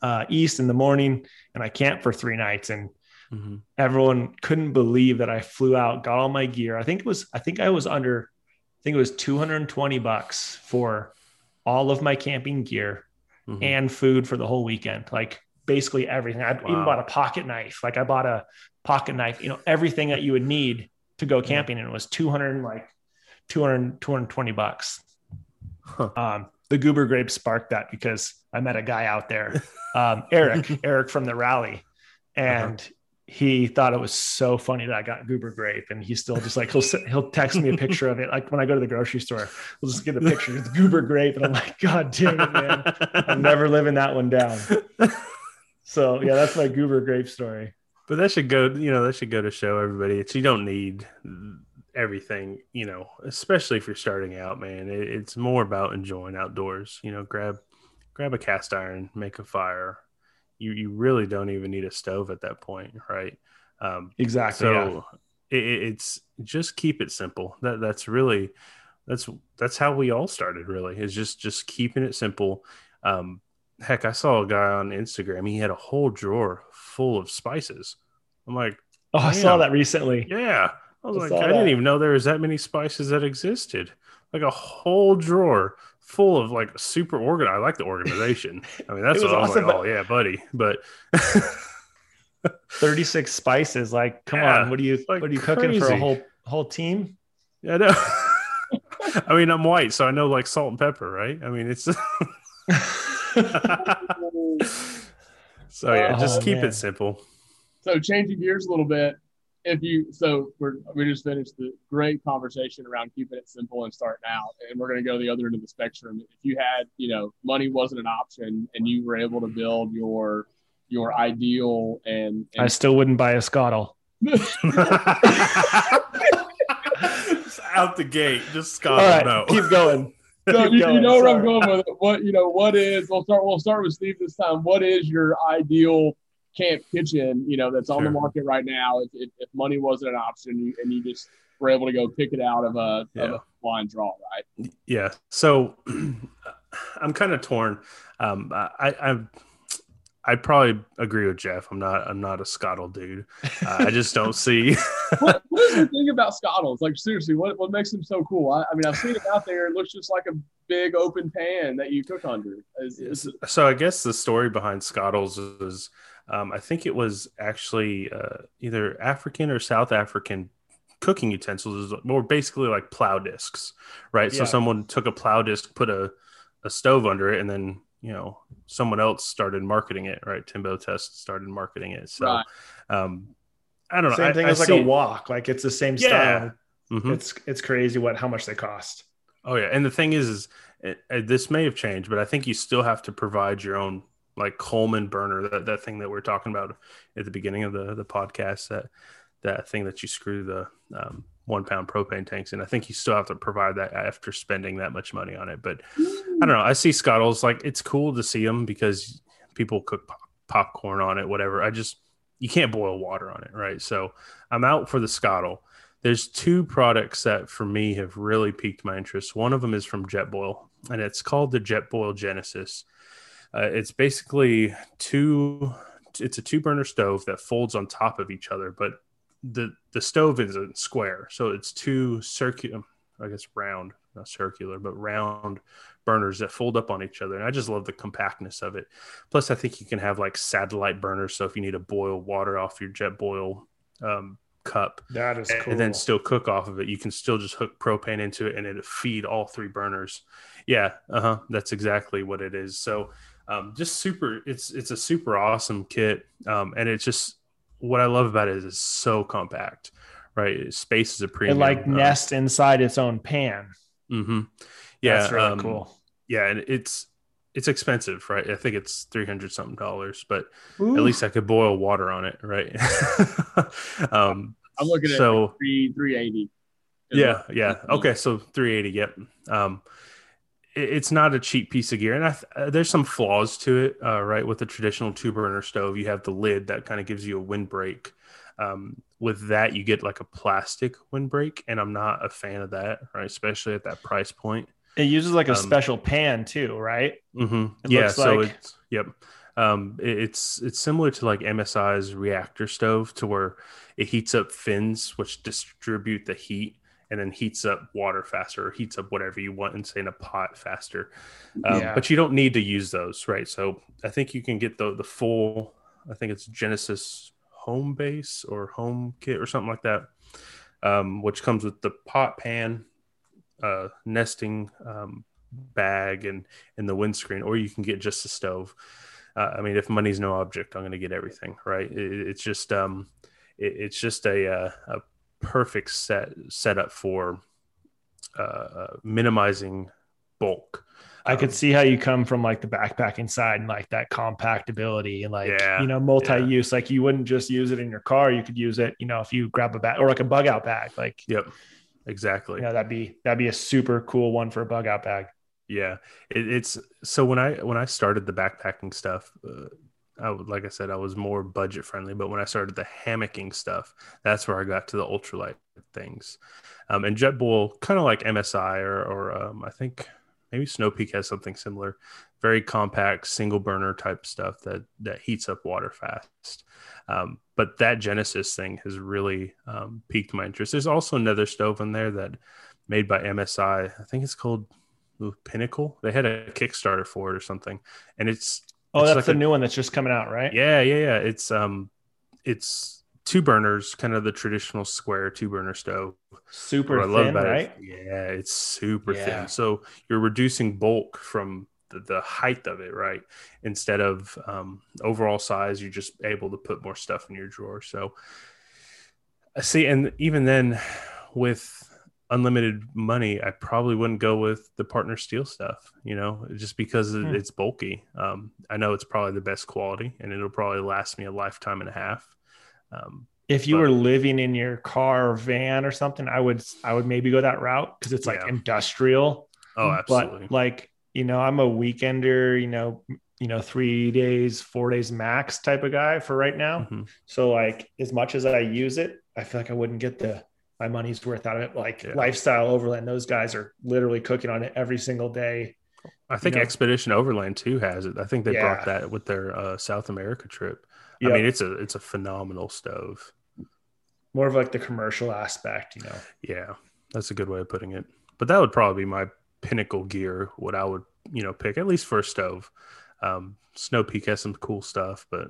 uh, east in the morning and I camped for three nights and mm-hmm. everyone couldn't believe that I flew out, got all my gear. I think it was, I think I was under, I think it was 220 bucks for all of my camping gear mm-hmm. and food for the whole weekend. Like basically everything. I wow. even bought a pocket knife. Like I bought a pocket knife, you know, everything that you would need to go camping. And it was 200 like 200, 220 bucks. Huh. Um, the goober grape sparked that because I met a guy out there, um, Eric, Eric from the rally, and uh-huh. he thought it was so funny that I got goober grape, and he's still just like he'll he'll text me a picture of it. Like when I go to the grocery store, we'll just get a picture. It's goober grape, and I'm like, God damn it, man! I'm never living that one down. So yeah, that's my goober grape story. But that should go, you know, that should go to show everybody. It's you don't need everything, you know, especially if you're starting out, man. It, it's more about enjoying outdoors. You know, grab grab a cast iron, make a fire. You you really don't even need a stove at that point, right? Um, exactly. So yeah. it, it's just keep it simple. That that's really that's that's how we all started. Really, is just just keeping it simple. Um, heck, I saw a guy on Instagram. He had a whole drawer full of spices. I'm like, oh, I saw that recently. Yeah, I was I like, I that. didn't even know there was that many spices that existed. Like a whole drawer full of like super organized. I like the organization. I mean, that's what I was awesome, like, oh yeah, buddy. But 36 spices. Like, come yeah, on, what are you like what are you crazy. cooking for a whole whole team? Yeah, no. I mean, I'm white, so I know like salt and pepper, right? I mean, it's so yeah, oh, just oh, keep man. it simple. So changing gears a little bit, if you so we're we just finished the great conversation around keeping it simple and starting out and we're going to go to the other end of the spectrum. If you had you know money wasn't an option and you were able to build your your ideal and, and i still wouldn't buy a Skottle. Out the gate just Skottle right, no. keep going. So you, you, know where i'm going with it. What you know what is we'll start we'll start with steve this time. What is your ideal camp kitchen, you know, that's on the market right now. If, if, if, money wasn't an option and you just were able to go pick it out of a, yeah. of a blind draw, right? Yeah. So I'm kind of torn. Um, I, I've, I'd probably agree with Jeff. I'm not. I'm not a Skottle dude. Uh, I just don't see. what, what is the thing about Skottles? Like seriously, what what makes them so cool? I, I, mean, I've seen it out there. It looks just like a big open pan that you cook under. Is, is so I guess the story behind Skottles is um, I think it was actually uh, either African or South African cooking utensils is more basically like plow discs, right? So someone took a plow disc, put a, a stove under it, and then you know someone else started marketing it, right? Timbo Test started marketing it. So, Right. um, I don't know. Same thing I as like see a it- wok. Like it's the same Yeah. style. Mhm. It's it's crazy what how much they cost. Oh yeah, and the thing is, is it, it- this may have changed, but I think you still have to provide your own like Coleman burner, that, that thing that we're talking about at the beginning of the the podcast, that that thing that you screw the um, one pound propane tanks in. I think you still have to provide that after spending that much money on it. But I don't know. I see Skottles like it's cool to see them because people cook pop- popcorn on it, whatever. I just you can't boil water on it, right? So I'm out for the Skottle there's two products that for me have really piqued my interest. One of them is from Jetboil, and it's called the Jetboil Genesis. Uh, it's basically two. It's a two burner stove that folds on top of each other, but the the stove isn't square, so it's two circular, I guess round, not circular, but round burners that fold up on each other. And I just love the compactness of it. Plus, I think you can have like satellite burners, so if you need to boil water off your jet Jetboil um, cup, That is cool. and then still cook off of it. You can still just hook propane into it and it'll feed all three burners. Yeah, uh huh. That's exactly what it is. So, um, just super. It's it's a super awesome kit, um, and it's just what I love about it is it's so compact. Right, space is a premium. it like uh, nest inside its own pan. Mm-hmm. Yeah, That's really um, cool. Yeah, and it's it's expensive, right? I think it's three hundred something dollars, but Ooh. at least I could boil water on it, right? um, I'm looking at so three three eighty. yeah yeah okay so 380 yep um it- it's not a cheap piece of gear. And I th- uh, there's some flaws to it uh, right with the traditional two burner stove. You have the lid that kind of gives you a windbreak. Um, with that you get like a plastic windbreak and i'm not a fan of that right especially at that price point. It uses like a um, special pan too, right? hmm It Yeah, looks so like- it's yep. Um, it- it's it's similar to like MSR's reactor stove, to where it heats up fins, which distribute the heat, and then heats up water faster, or heats up whatever you want, and say in a pot faster. Um, Yeah. But you don't need to use those, right? So I think you can get the the full. I think it's Genesis home base or home kit or something like that, um, which comes with the pot pan, uh, nesting um, bag, and and the windscreen, or you can get just a stove. Uh, I mean, if money's no object, I'm going to get everything, right? It, it's just um, it, it's just a, uh, a perfect set setup for uh, uh, minimizing bulk. I could Um, see how you come from like the backpacking side and like that compactability and like Yeah, you know multi-use. Like you wouldn't just use it in your car; you could use it, you know, if you grab a bag or like a bug out bag. Like Yep, exactly. you know, that'd be that'd be a super cool one for a bug out bag. Yeah, it, it's so when I when I started the backpacking stuff, uh, I would like I said I was more budget friendly. But when I started the hammocking stuff, that's where I got to the ultralight things. Um, and JetBoil, kind of like MSI or or um, I think maybe Snow Peak has something similar. Very compact, single burner type stuff that that heats up water fast. Um, but that Genesis thing has really um, piqued my interest. There's also another stove in there that made by MSI. I think it's called Pinnacle. They had a Kickstarter for it or something, and it's Oh, that's like the a- new one that's just coming out, right? yeah, yeah, yeah. It's um, it's two burners, kind of the traditional square two burner stove. Super What I love thin, about right? it, yeah, it's super Yeah. thin. So you're reducing bulk from the, the height of it, right? Instead of um, overall size, you're just able to put more stuff in your drawer. So I see, and even then, with unlimited money, I probably wouldn't go with the partner steel stuff, you know, just because Hmm. it's bulky. Um, I know it's probably the best quality, and it'll probably last me a lifetime and a half. Um, If you But- were living in your car or van or something, I would I would maybe go that route because it's like Yeah. industrial. oh, absolutely. But like, you know, I'm a weekender, you know, you know, three days, four days max type of guy for right now. Mhm. So like as much as I use it, I feel like I wouldn't get the my money's worth out of it. Like Yeah. lifestyle overland, those guys are literally cooking on it every single day. I think know? Expedition Overland too has it. I think they Yeah. brought that with their uh, South America trip. Yep. I mean, it's a it's a phenomenal stove. More of like the commercial aspect, you know. Yeah, that's a good way of putting it. But that would probably be my pinnacle gear. What I would you know pick at least for a stove. Um, Snow Peak has some cool stuff, but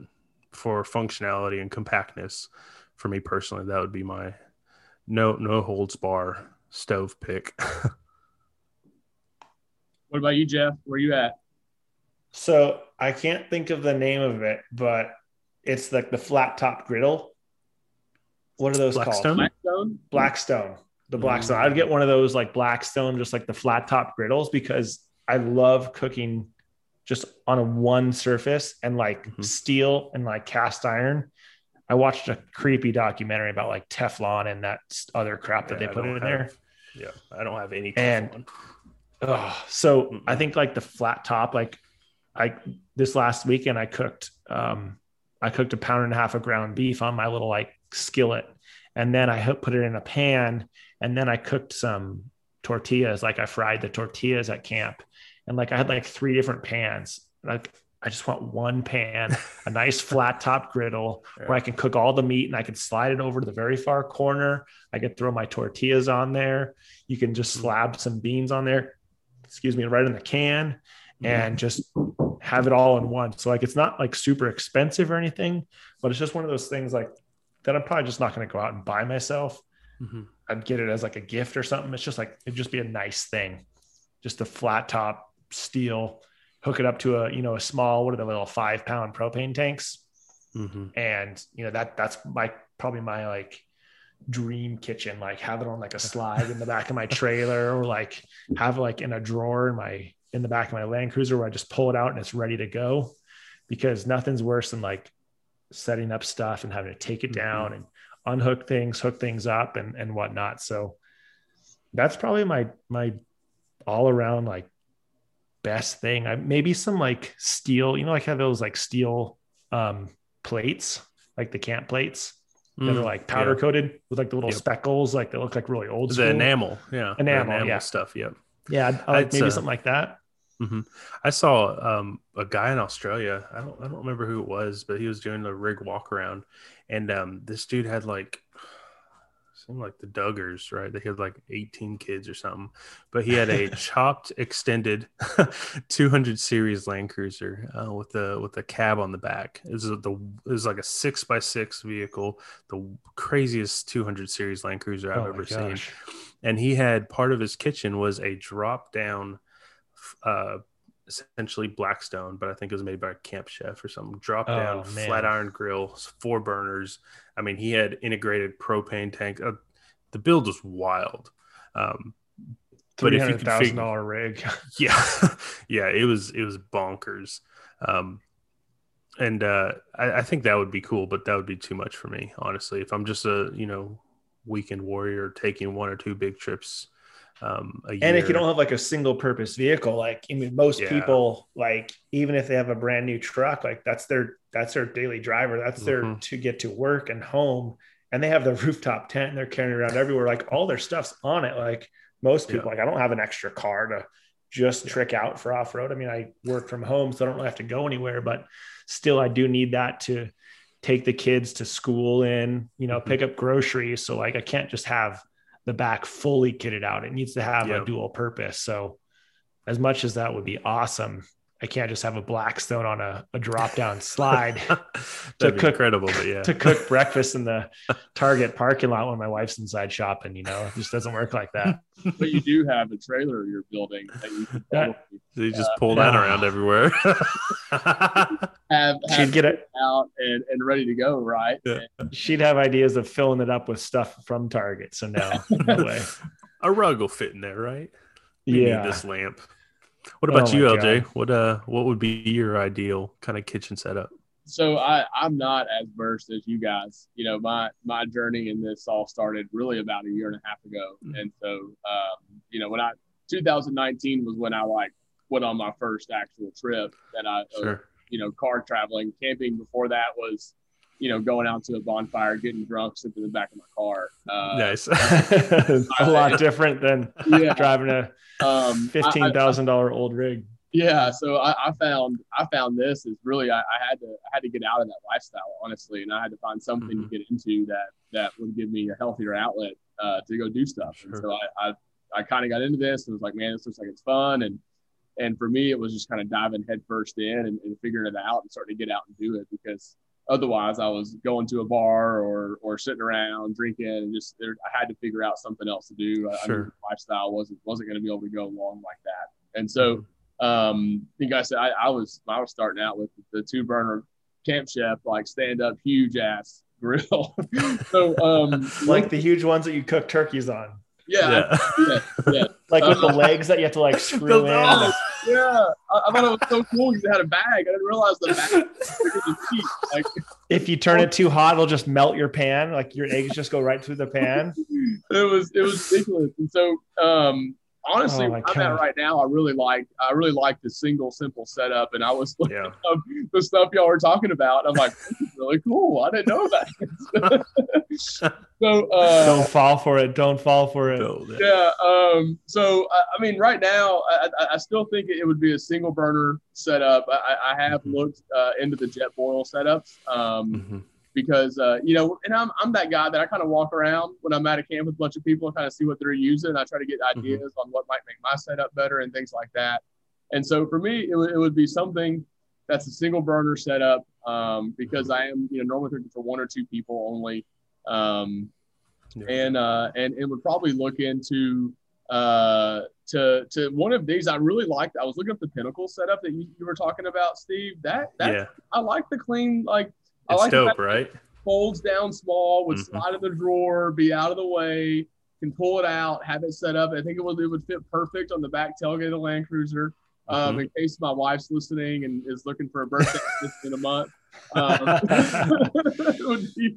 for functionality and compactness, for me personally, that would be my no no holds bar stove pick. What about you, Jeff? Where you at? So I can't think of the name of it, but it's like the flat top griddle. What are those Blackstone? called? Blackstone? Blackstone. The Mm. Blackstone. I'd get one of those like Blackstone, just like the flat top griddles, because I love cooking just on a one surface and like Mhm. steel and like cast iron. I watched a creepy documentary about like Teflon and that other crap that Yeah, they put in there. Yeah, I don't have any. And- Oh, so Mm-mm. I think like the flat top, like I this last weekend I cooked um I cooked a pound and a half of ground beef on my little like skillet, and then I put it in a pan, and then I cooked some tortillas. Like I fried the tortillas at camp, and like I had like three different pans. Like I just want one pan, a nice flat top griddle where I can cook all the meat and I can slide it over to the very far corner. I could throw my tortillas on there. You can just Mhm. slab some beans on there, excuse me, right in the can Mm-hmm. and just have it all in one. So like it's not like super expensive or anything, but it's just one of those things like that I'm probably just not going to go out and buy myself. Mhm. I'd get it as like a gift or something. It's just like it'd just be a nice thing. Just a flat top steel, hook it up to a, you know, a small, what are the little five pound propane tanks? Mhm. and you know that that's my probably my like dream kitchen like have it on like a slide in the back of my trailer or like have it like in a drawer in my in the back of my land cruiser where i just pull it out and it's ready to go because nothing's worse than like setting up stuff and having to take it down and unhook things hook things up and and whatnot so that's probably my my all around like best thing I, maybe some like steel you know like have those like steel um plates, like the camp plates that are Mm, like powder yeah. coated with like the little Yep. speckles, like they look like really old school. the enamel, yeah, the Enamel, yeah. stuff. Yep. Yeah, I'd- like maybe uh, something like that. I saw um, a guy in Australia. I don't I don't remember who it was, but he was doing a rig walk around, and um, this dude had like seemed like the Duggars, right? They had like 18 kids or something, but he had a chopped extended 200 series Land Cruiser uh, with the with the cab on the back. It was the it was like a six by six vehicle, the craziest 200 series Land Cruiser I've Oh ever seen and he had part of his kitchen was a drop down uh essentially blackstone but i think it was made by a camp chef or something. Drop down Oh, flat iron grill four burners. I mean he had integrated propane tank. Uh, the build was wild. Um but Three if you could thousand dollar rig. yeah. Yeah it was it was bonkers. Um and uh I, I think that would be cool but that would be too much for me honestly. If i'm just a you know weekend warrior taking one or two big trips um a year and if you don't have like a single purpose vehicle, like I mean, most Yeah. people, like even if they have a brand new truck, like that's their that's their daily driver. That's their Mhm. to get to work and home. And they have the rooftop tent and they're carrying around everywhere. Like all their stuff's on it. Like most people, Yeah. like I don't have an extra car to just Yeah. trick out for off road. I mean, I work from home, so I don't really have to go anywhere, but still I do need that to take the kids to school in, you know, Mhm. pick up groceries. So like I can't just have the back fully kitted out. It needs to have Yeah. a dual purpose. So as much as that would be awesome, I can't just have a Blackstone on a, a drop down slide that'd cook- incredible but yeah to cook breakfast in the Target parking lot when my wife's inside shopping. You know, it just doesn't work like that. But you do have a trailer you're building that you could That- probably you just uh, pull that no. around everywhere have, have She'd get it. out and, and ready to go, right? Yeah. She'd have ideas of filling it up with stuff from Target. So no, no way. a rug will fit in there right We Yeah. need this lamp what about Oh you lj God. what uh what would be your ideal kind of kitchen setup so I, I'm not as versed as you guys. You know, my my journey in this all started really about a year and a half ago, Mhm. and so um, you know when I 2019 was when I like went on my first actual trip, that I uh, you know car traveling. Camping before that was you know going out to a bonfire, getting drunk, sitting in the back of my car. Uh, nice a lot different than Yeah. driving a Um, fifteen thousand dollar old rig. Yeah, so I, I found I found this is really I, I had to I had to get out of that lifestyle honestly, and I had to find something Mhm. to get into that that would give me a healthier outlet uh, to go do stuff. And so I I, I kind of got into this and was like, man, this looks like it's fun, and and for me it was just kind of diving headfirst in and, and figuring it out and starting to get out and do it because otherwise I was going to a bar or or sitting around drinking and just there, I had to figure out something else to do. I, Sure. I knew the lifestyle wasn't wasn't going to be able to go along like that. And so um, I think I said I, I was I was starting out with the two burner Camp Chef like stand up huge ass grill. so um, Like the huge ones that you cook turkeys on. yeah, yeah, yeah. Like with the Uh, legs that you have to like screw in. Oh. Yeah, I, I thought it was so cool because it had a bag. I didn't realize the bag was bigger than feet. Like If you turn it too hot, it'll just melt your pan. Like your eggs just go right through the pan. it was it was ridiculous. And so um honestly, Oh, where I'm at right now, I really like I really like the single simple setup. And I was looking Yeah. up the stuff y'all were talking about. I'm like, this is really cool. I didn't know that. so uh Don't fall for it. Don't fall for it. Yeah. Um, so I, I mean, right now, I, I, I still think it would be a single burner setup. I, I- I have Mhm. looked uh, into the jet boil setups um, Mhm. Because uh, you know, and I'm I'm that guy that I kind of walk around when I'm at a camp with a bunch of people and kind of see what they're using. I try to get ideas on what might make my setup better and things like that. And so for me, it, would it would be something that's a single burner setup um, because I am you know normally cooking for one or two people only. Um, Yeah. and uh, and and would probably look into uh, to to one of these. I really liked. I was looking at the Pinnacle setup that you, you were talking about, Steve. That that yeah. I like the clean like. I It's like dope, that right? folds down small, would Mhm. slide in the drawer, be out of the way, can pull it out, have it set up. I think it would it would fit perfect on the back tailgate of the Land Cruiser. Um, Mhm. In case my wife's listening and is looking for a birthday in a month, um, it would be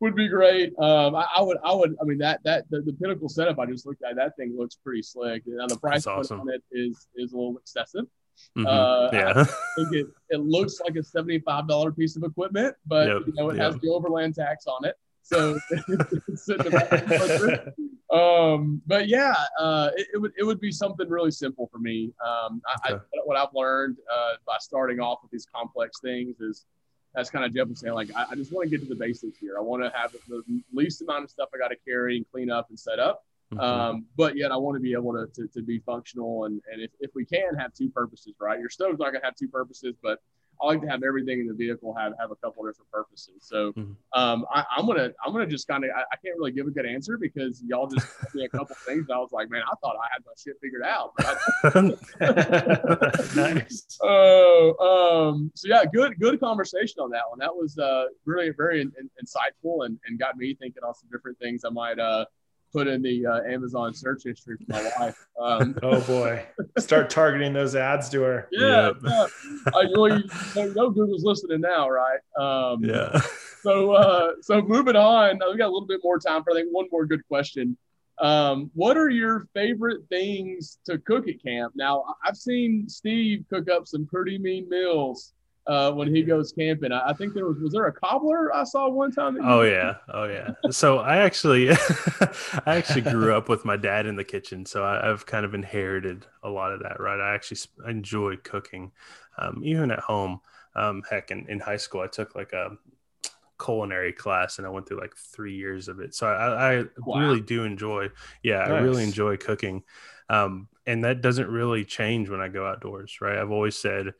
would be great. Um, I, I would I would I mean that that the, the pinnacle setup I just looked at that thing looks pretty slick. Now the price awesome. on it is is a little excessive. Mhm. Uh, yeah. I think it, it looks like a seventy-five dollar piece of equipment, but Yep, you know it has the overland tax on it, so it's sitting in the back of the budget. um, but yeah, uh, it, it would it would be something really simple for me. Um, I, Okay. I, what I've learned uh, by starting off with these complex things is that's kind of Jeff was saying. Like I, I just want to get to the basics here. I want to have the least amount of stuff I got to carry and clean up and set up. Mhm. Um, but yet I want to be able to, to, to be functional and, and if, if we can have two purposes, right? Your stove's not gonna have two purposes, but I like to have everything in the vehicle have, have a couple different purposes. So Mhm. um, I, I'm gonna I'm gonna just kind of I, I can't really give a good answer because y'all just told me a couple things. I was like, man, I thought I had my shit figured out. But I, nice. Oh, um, so yeah, good, good conversation on that one. That was uh, really very in, in- insightful and, and got me thinking on some different things I might uh, put in the uh, Amazon search history for my wife. Um, Oh boy. Start targeting those ads to her. yeah, Yep. yeah. You, know, you you Google's listening now, right? Um, yeah. So, uh, so moving on, uh, we got a little bit more time for I think one more good question. Um, what are your favorite things to cook at camp? Now, I've seen Steve cook up some pretty mean meals uh, when he goes camping. I, I think there was was there a cobbler I saw one time. Oh yeah, oh yeah. So I actually, I actually grew up with my dad in the kitchen, so I, I've kind of inherited a lot of that. Right, I actually sp- enjoy cooking, um, even at home. Um, heck, in, in high school, I took like a culinary class, and I went through like three years of it. So I, I Wow. really do enjoy. Yeah, I really enjoy cooking, um, and that doesn't really change when I go outdoors. Right, I've always said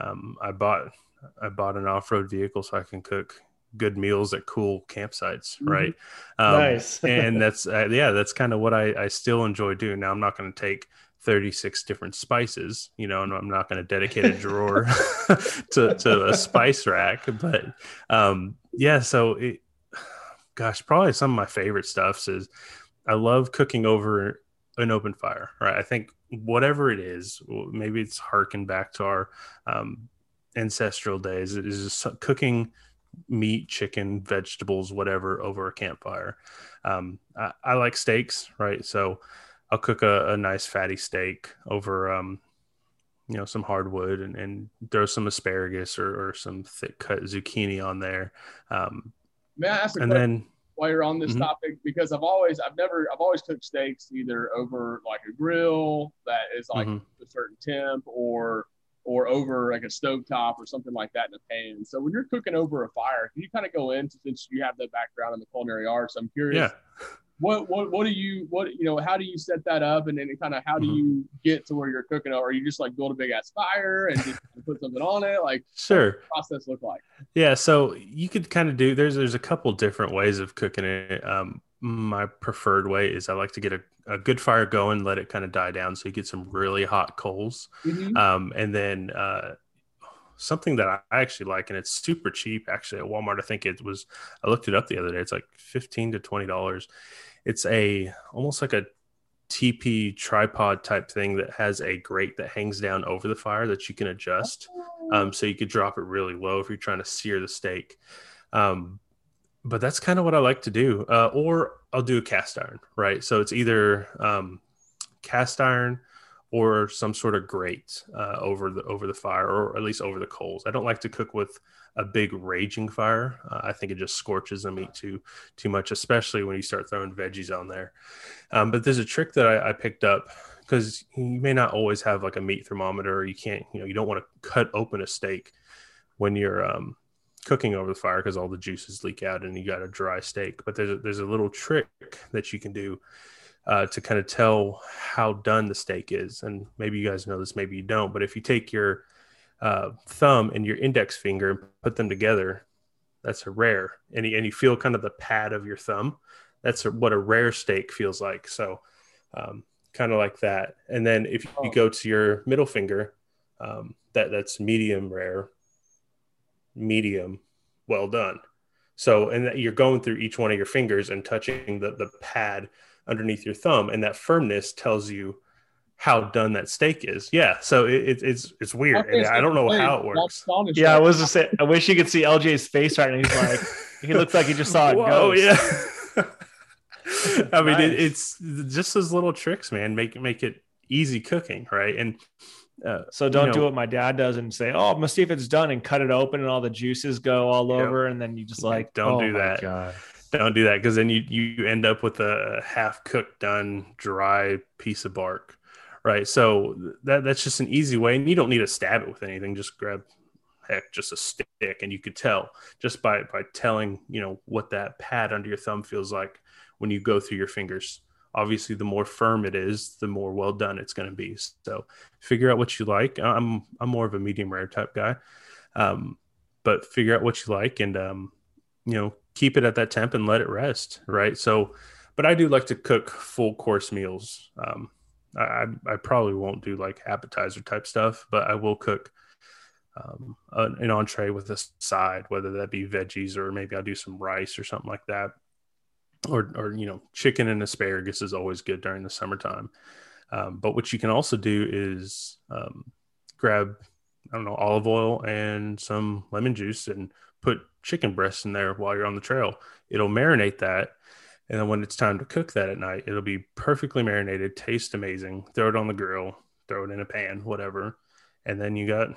um, I bought I bought an off road vehicle so I can cook good meals at cool campsites, Mhm. right? Um, nice. and that's uh, yeah, that's kind of what I, I still enjoy doing. Now I'm not going to take 36 different spices, you know, and I'm not going to dedicate a drawer to to a spice rack, but um, yeah. So it, gosh, probably some of my favorite stuffs is I love cooking over an open fire, right? I think whatever it is, maybe it's harking back to our um, ancestral days. It is just cooking meat, chicken, vegetables, whatever over a campfire. Um, I, I like steaks, right? So I'll cook a, a nice fatty steak over, um, you know, some hardwood and, and throw some asparagus or, or some thick cut zucchini on there. Um, May I ask and question then, while you're on this Mhm. topic? Because I've always I've never I've always cooked steaks either over like a grill that is like Mhm. a certain temp or or over like a stove top or something like that in a pan. So when you're cooking over a fire, can you kind of go into since you have that background in the culinary arts? I'm curious yeah, what what what do you what you know how do you set that up and then kind of how do Mhm. you get to where you're cooking it or you just like build a big ass fire and just put something on it like Sure. process look like Yeah, so you could kind of do there's there's a couple different ways of cooking it. Um, my preferred way is I like to get a, a good fire going, let it kind of die down, so you get some really hot coals, um, and then uh, something that I actually like, and it's super cheap actually at Walmart. I think it was I looked it up the other day. It's like fifteen to twenty dollars. It's a almost like a TP tripod type thing that has a grate that hangs down over the fire that you can adjust um, so you could drop it really low if you're trying to sear the steak. Um, but that's kind of what I like to do. Uh, or I'll do a cast iron, right? So it's either um, cast iron or some sort of grate uh, over the over the fire, or at least over the coals. I don't like to cook with a big raging fire. Uh, I think it just scorches the meat too too much, especially when you start throwing veggies on there. Um, but there's a trick that I, I picked up because you may not always have like a meat thermometer you can't you know you don't want to cut open a steak when you're um, cooking over the fire because all the juices leak out and you got a dry steak but there's a, there's a little trick that you can do uh, to kind of tell how done the steak is and maybe you guys know this maybe you don't but if you take your uh, thumb and your index finger and put them together that's a rare and you, and you feel kind of the pad of your thumb that's a, what a rare steak feels like so um, kind of like that. And then if you Oh. go to your middle finger, um, that that's medium rare, medium, well done. So and that you're going through each one of your fingers and touching the the pad underneath your thumb, and that firmness tells you how done that steak is. Yeah. So it, it, it's it's weird. And I don't know how it works. Yeah, I was just say, I wish you could see LJ's face right now. He's like, he looks like he just saw a Whoa, ghost. yeah. I mean, it, it's just those little tricks, man. Make make it easy cooking, right? And uh, So don't You do what my dad does and say, "Oh, I'm gonna see if it's done," and cut it open, and all the juices go all Yep. over, and then you just like, Don't oh do my that. God. Don't do that because then you you end up with a half cooked, done, dry piece of bark, right? So that that's just an easy way, and you don't need to stab it with anything. Just grab heck, just a stick, and you could tell just by by telling you know what that pad under your thumb feels like when you go through your fingers. Obviously, the more firm it is, the more well done it's going to be. So, figure out what you like. I'm I'm more of a medium rare type guy, um, but figure out what you like and um, you know keep it at that temp and let it rest. Right. So, but I do like to cook full course meals. Um, I I- probably won't do like appetizer type stuff, but I will cook um, an entree with a side, whether that be veggies or maybe I'll do some rice or something like that. Or, or you know, chicken and asparagus is always good during the summertime. Um, but what you can also do is um, grab, I don't know, olive oil and some lemon juice and put chicken breasts in there while you're on the trail. It'll marinate that. And then when it's time to cook that at night, it'll be perfectly marinated, taste amazing. Throw it on the grill, throw it in a pan, whatever. And then you got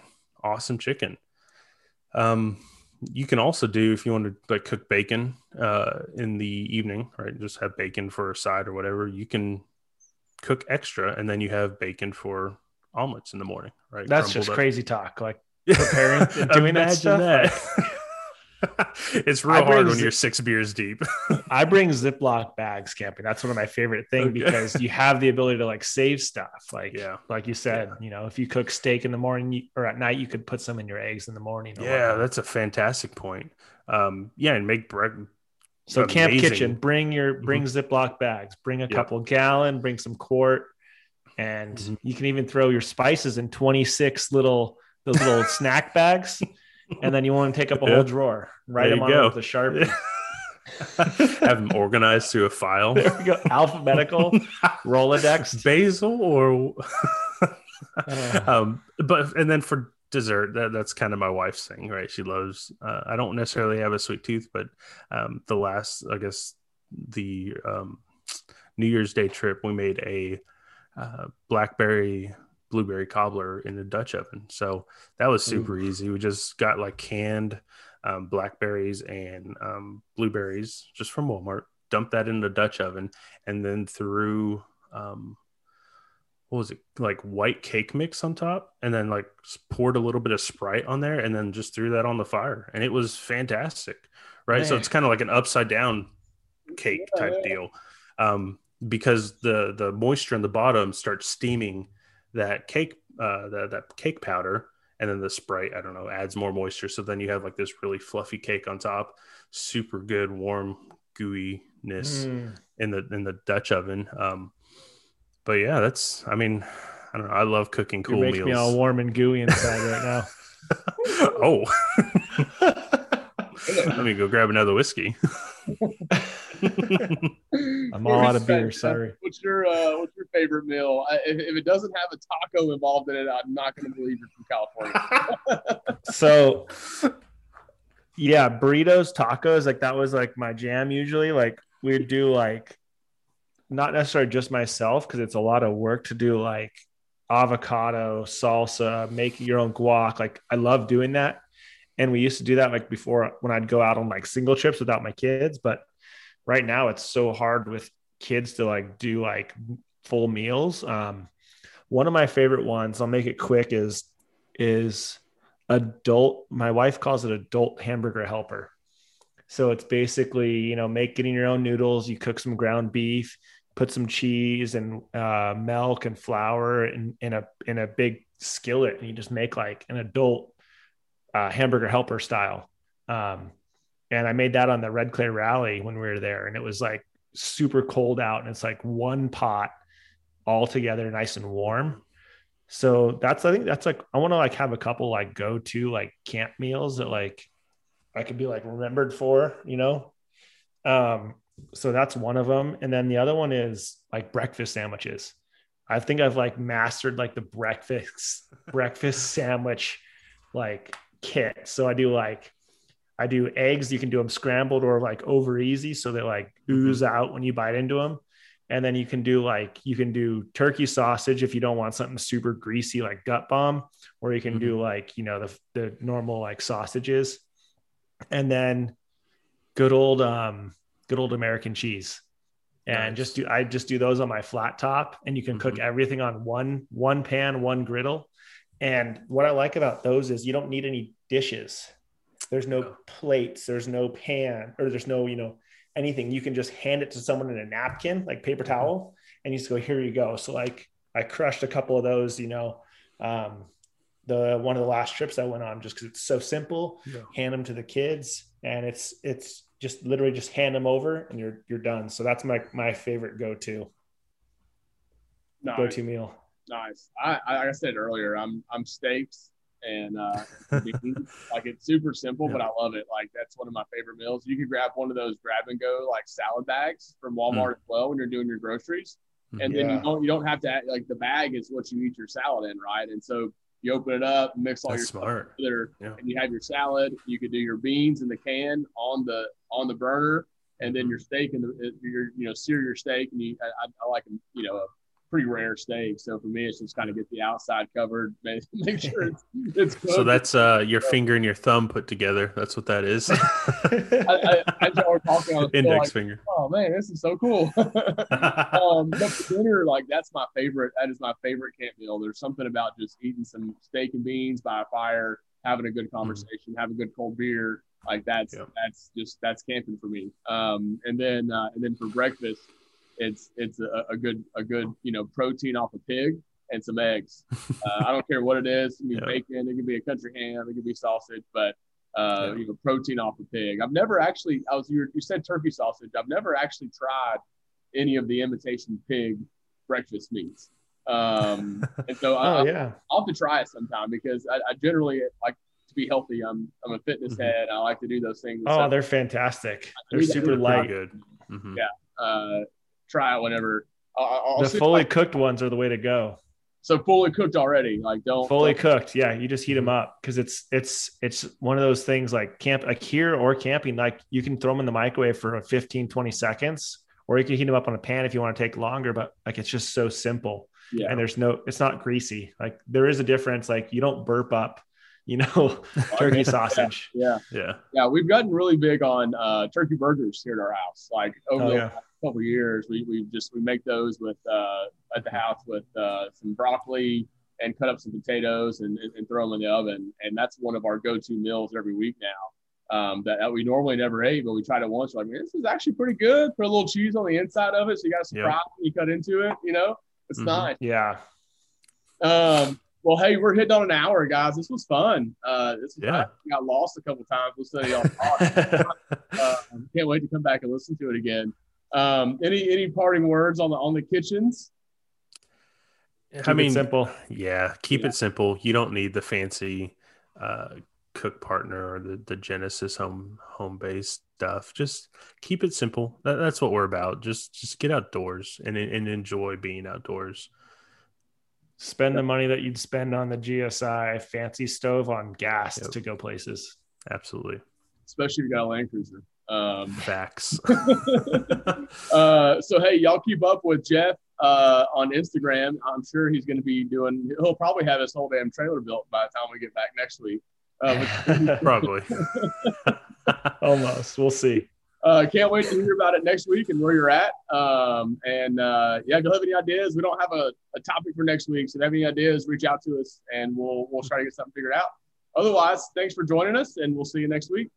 awesome chicken. Um, you can also do if you want to like cook bacon uh, in the evening, right? Just have bacon for a side or whatever. You can cook extra, and then you have bacon for omelets in the morning, right? That's Crumbled just up. crazy talk. Like preparing doing that Imagine stuff, that. it's real I hard when zi- you're six beers deep. I bring Ziploc bags camping. That's one of my favorite things Okay. because you have the ability to like save stuff. Like, Yeah. like you said, you know, if you cook steak in the morning or at night, you could put some in your eggs in the morning. yeah, whatnot. that's a fantastic point. Um, yeah, and make bread. So camp kitchen, bring your bring Ziploc bags, bring a Yep. couple gallon, bring some quart, and Mhm. you can even throw your spices in 26 little those little snack bags. And then you want to take up a Yeah. whole drawer, write There them you on go. with a sharpie. have them organized to a file. There we go. Alphabetical, Rolodex. Basil or um but and then for dessert that, that's kind of my wife's thing right she loves uh, i don't necessarily have a sweet tooth but um the last i guess the um new year's day trip we made a uh, blackberry blueberry cobbler in a dutch oven. So that was super easy. We just got like canned um, blackberries and um, blueberries just from walmart dumped that in the dutch oven and then threw um, what was it like white cake mix on top and then like poured a little bit of sprite on there and then just threw that on the fire. And it was fantastic right? So it's kind of like an upside down cake type Yeah. deal. Um, because the the moisture in the bottom starts steaming that cake uh, that that cake powder, and then the Sprite I don't know adds more moisture. So then you have like this really fluffy cake on top, super good warm gooiness mm. in the in the Dutch oven. Um, but yeah, that's I mean I don't know. I love cooking cool you meals. me all warm and gooey inside right now. oh. Let me go grab another whiskey. I'm all out of beer. Sorry. What's your uh, What's your favorite meal? if, if, it doesn't have a taco involved in it, I'm not going to believe you're from California. so, yeah, burritos, tacos, like that was like my jam. Usually, like we'd do like not necessarily just myself because it's a lot of work to do like avocado salsa, make your own guac. Like I love doing that. And we used to do that like before when I'd go out on like single trips without my kids. But right now it's so hard with kids to like do like full meals. Um, one of my favorite ones, I'll make it quick, is is adult. My wife calls it adult hamburger helper. So it's basically, you know, make getting your own noodles. You cook some ground beef, put some cheese and uh, milk and flour in, in a in a big skillet, and you just make like an adult uh, hamburger helper style. Um, and I made that on the Red Clay Rally when we were there, and it was like super cold out, and it's like one pot all together, nice and warm. So that's I think that's like I want to like have a couple like go to like camp meals that like I could be like remembered for, you know. Um, so that's one of them and then the other one is like breakfast sandwiches i think i've like mastered like the breakfast breakfast sandwich like kit so i do like i do eggs you can do them scrambled or like over easy so they like mm-hmm. ooze out when you bite into them and then you can do like you can do turkey sausage if you don't want something super greasy like gut bomb or you can mm-hmm. do like you know the, the normal like sausages and then good old um good old American cheese. And nice. just do I just do those on my flat top and you can mm-hmm. cook everything on one one pan, one griddle. And what I like about those is you don't need any dishes. There's no plates, there's no pan, or there's no, you know, anything. You can just hand it to someone in a napkin, like paper mm-hmm. towel, and you just go, here you go. So like I crushed a couple of those, you know, um, the one of the last trips I went on just because it's so simple. Yeah. Hand them to the kids, and it's it's just literally just hand them over and you're you're done. So that's my my favorite go to nice. go to meal. Nice. I, I like I said earlier, I'm I'm steaks and uh, like it's super simple, yeah. but I love it. Like that's one of my favorite meals. You can grab one of those grab and go like salad bags from Walmart mm. as well when you're doing your groceries, and yeah. then you don't you don't have to add, like the bag is what you eat your salad in, right? And so you open it up, mix all That's your smart. together, yeah. and you have your salad. You could do your beans in the can on the on the burner, and then your steak and the your you know sear your steak, and you I, I like you know a pretty rare steak. So for me, it's just kind of get the outside covered, make, make sure it's, it's cooked. So that's uh, your finger and your thumb put together. That's what that is. I, I, I talking on index like, finger. Oh man, this is so cool. um, but for dinner, like that's my favorite. That is my favorite camp meal. There's something about just eating some steak and beans by a fire, having a good mm-hmm. conversation, mm-hmm. having a good cold beer. Like that's yep. that's just that's camping for me. Um, and then uh, and then for breakfast it's it's a, a, good a good you know protein off a pig and some eggs. Uh, I don't care what it is. It can be yeah. bacon. It can be a country ham. It can be sausage, but uh, yeah. you know, protein off a pig. I've never actually. I was you, you said turkey sausage. I've never actually tried any of the imitation pig breakfast meats. Um, and so I, oh, yeah. I'll have to try it sometime because I, I generally like to be healthy. I'm I'm a fitness mm-hmm. head. I like to do those things. Oh, so they're fantastic. They're super light. Good. Mm-hmm. Yeah. Uh, try it whenever. I'll, I'll the fully like, cooked ones are the way to go. So fully cooked already, like don't fully don't. cooked. Yeah, you just heat them up because it's it's it's one of those things like camp like here or camping. Like you can throw them in the microwave for 15, 20 seconds, or you can heat them up on a pan if you want to take longer. But like it's just so simple. Yeah. And there's no, it's not greasy. Like there is a difference. Like you don't burp up, you know, turkey sausage. Yeah. yeah. Yeah. We've gotten really big on uh, turkey burgers here at our house. Like over oh, the yeah couple years, we we just we make those with uh, at the house with uh, some broccoli and cut up some potatoes and, and, throw them in the oven. And that's one of our go-to meals every week now. um, that, that, we normally never ate, but we tried it once. We're like, this is actually pretty good. Put a little cheese on the inside of it, so you got a surprise yep. when you cut into it. You know, it's mm-hmm. nice. Yeah. Um, well, hey, we're hitting on an hour, guys. This was fun. Uh, this was yeah. got lost a couple times. We'll y'all uh, can't wait to come back and listen to it again. Um, any any parting words on the on the kitchens? Keep I mean, simple. Yeah, keep yeah. it simple. You don't need the fancy uh, cook partner or the, the Genesis home home based stuff. Just keep it simple. That, that's what we're about. Just just get outdoors and and enjoy being outdoors. Spend the money that you'd spend on the GSI fancy stove on gas yep. to go places. Absolutely. Especially if you got a Land Cruiser. Um, Facts. uh, so hey, y'all keep up with Jeff uh, on Instagram. I'm sure he's going to be doing. He'll probably have his whole damn trailer built by the time we get back next week. Uh, probably. Almost. We'll see. Uh, can't wait to hear about it next week and where you're at. Um, and uh, yeah, if you have any ideas, we don't have a, a topic for next week. So if you have any ideas, reach out to us and we'll we'll try to get something figured out. Otherwise, thanks for joining us, and we'll see you next week.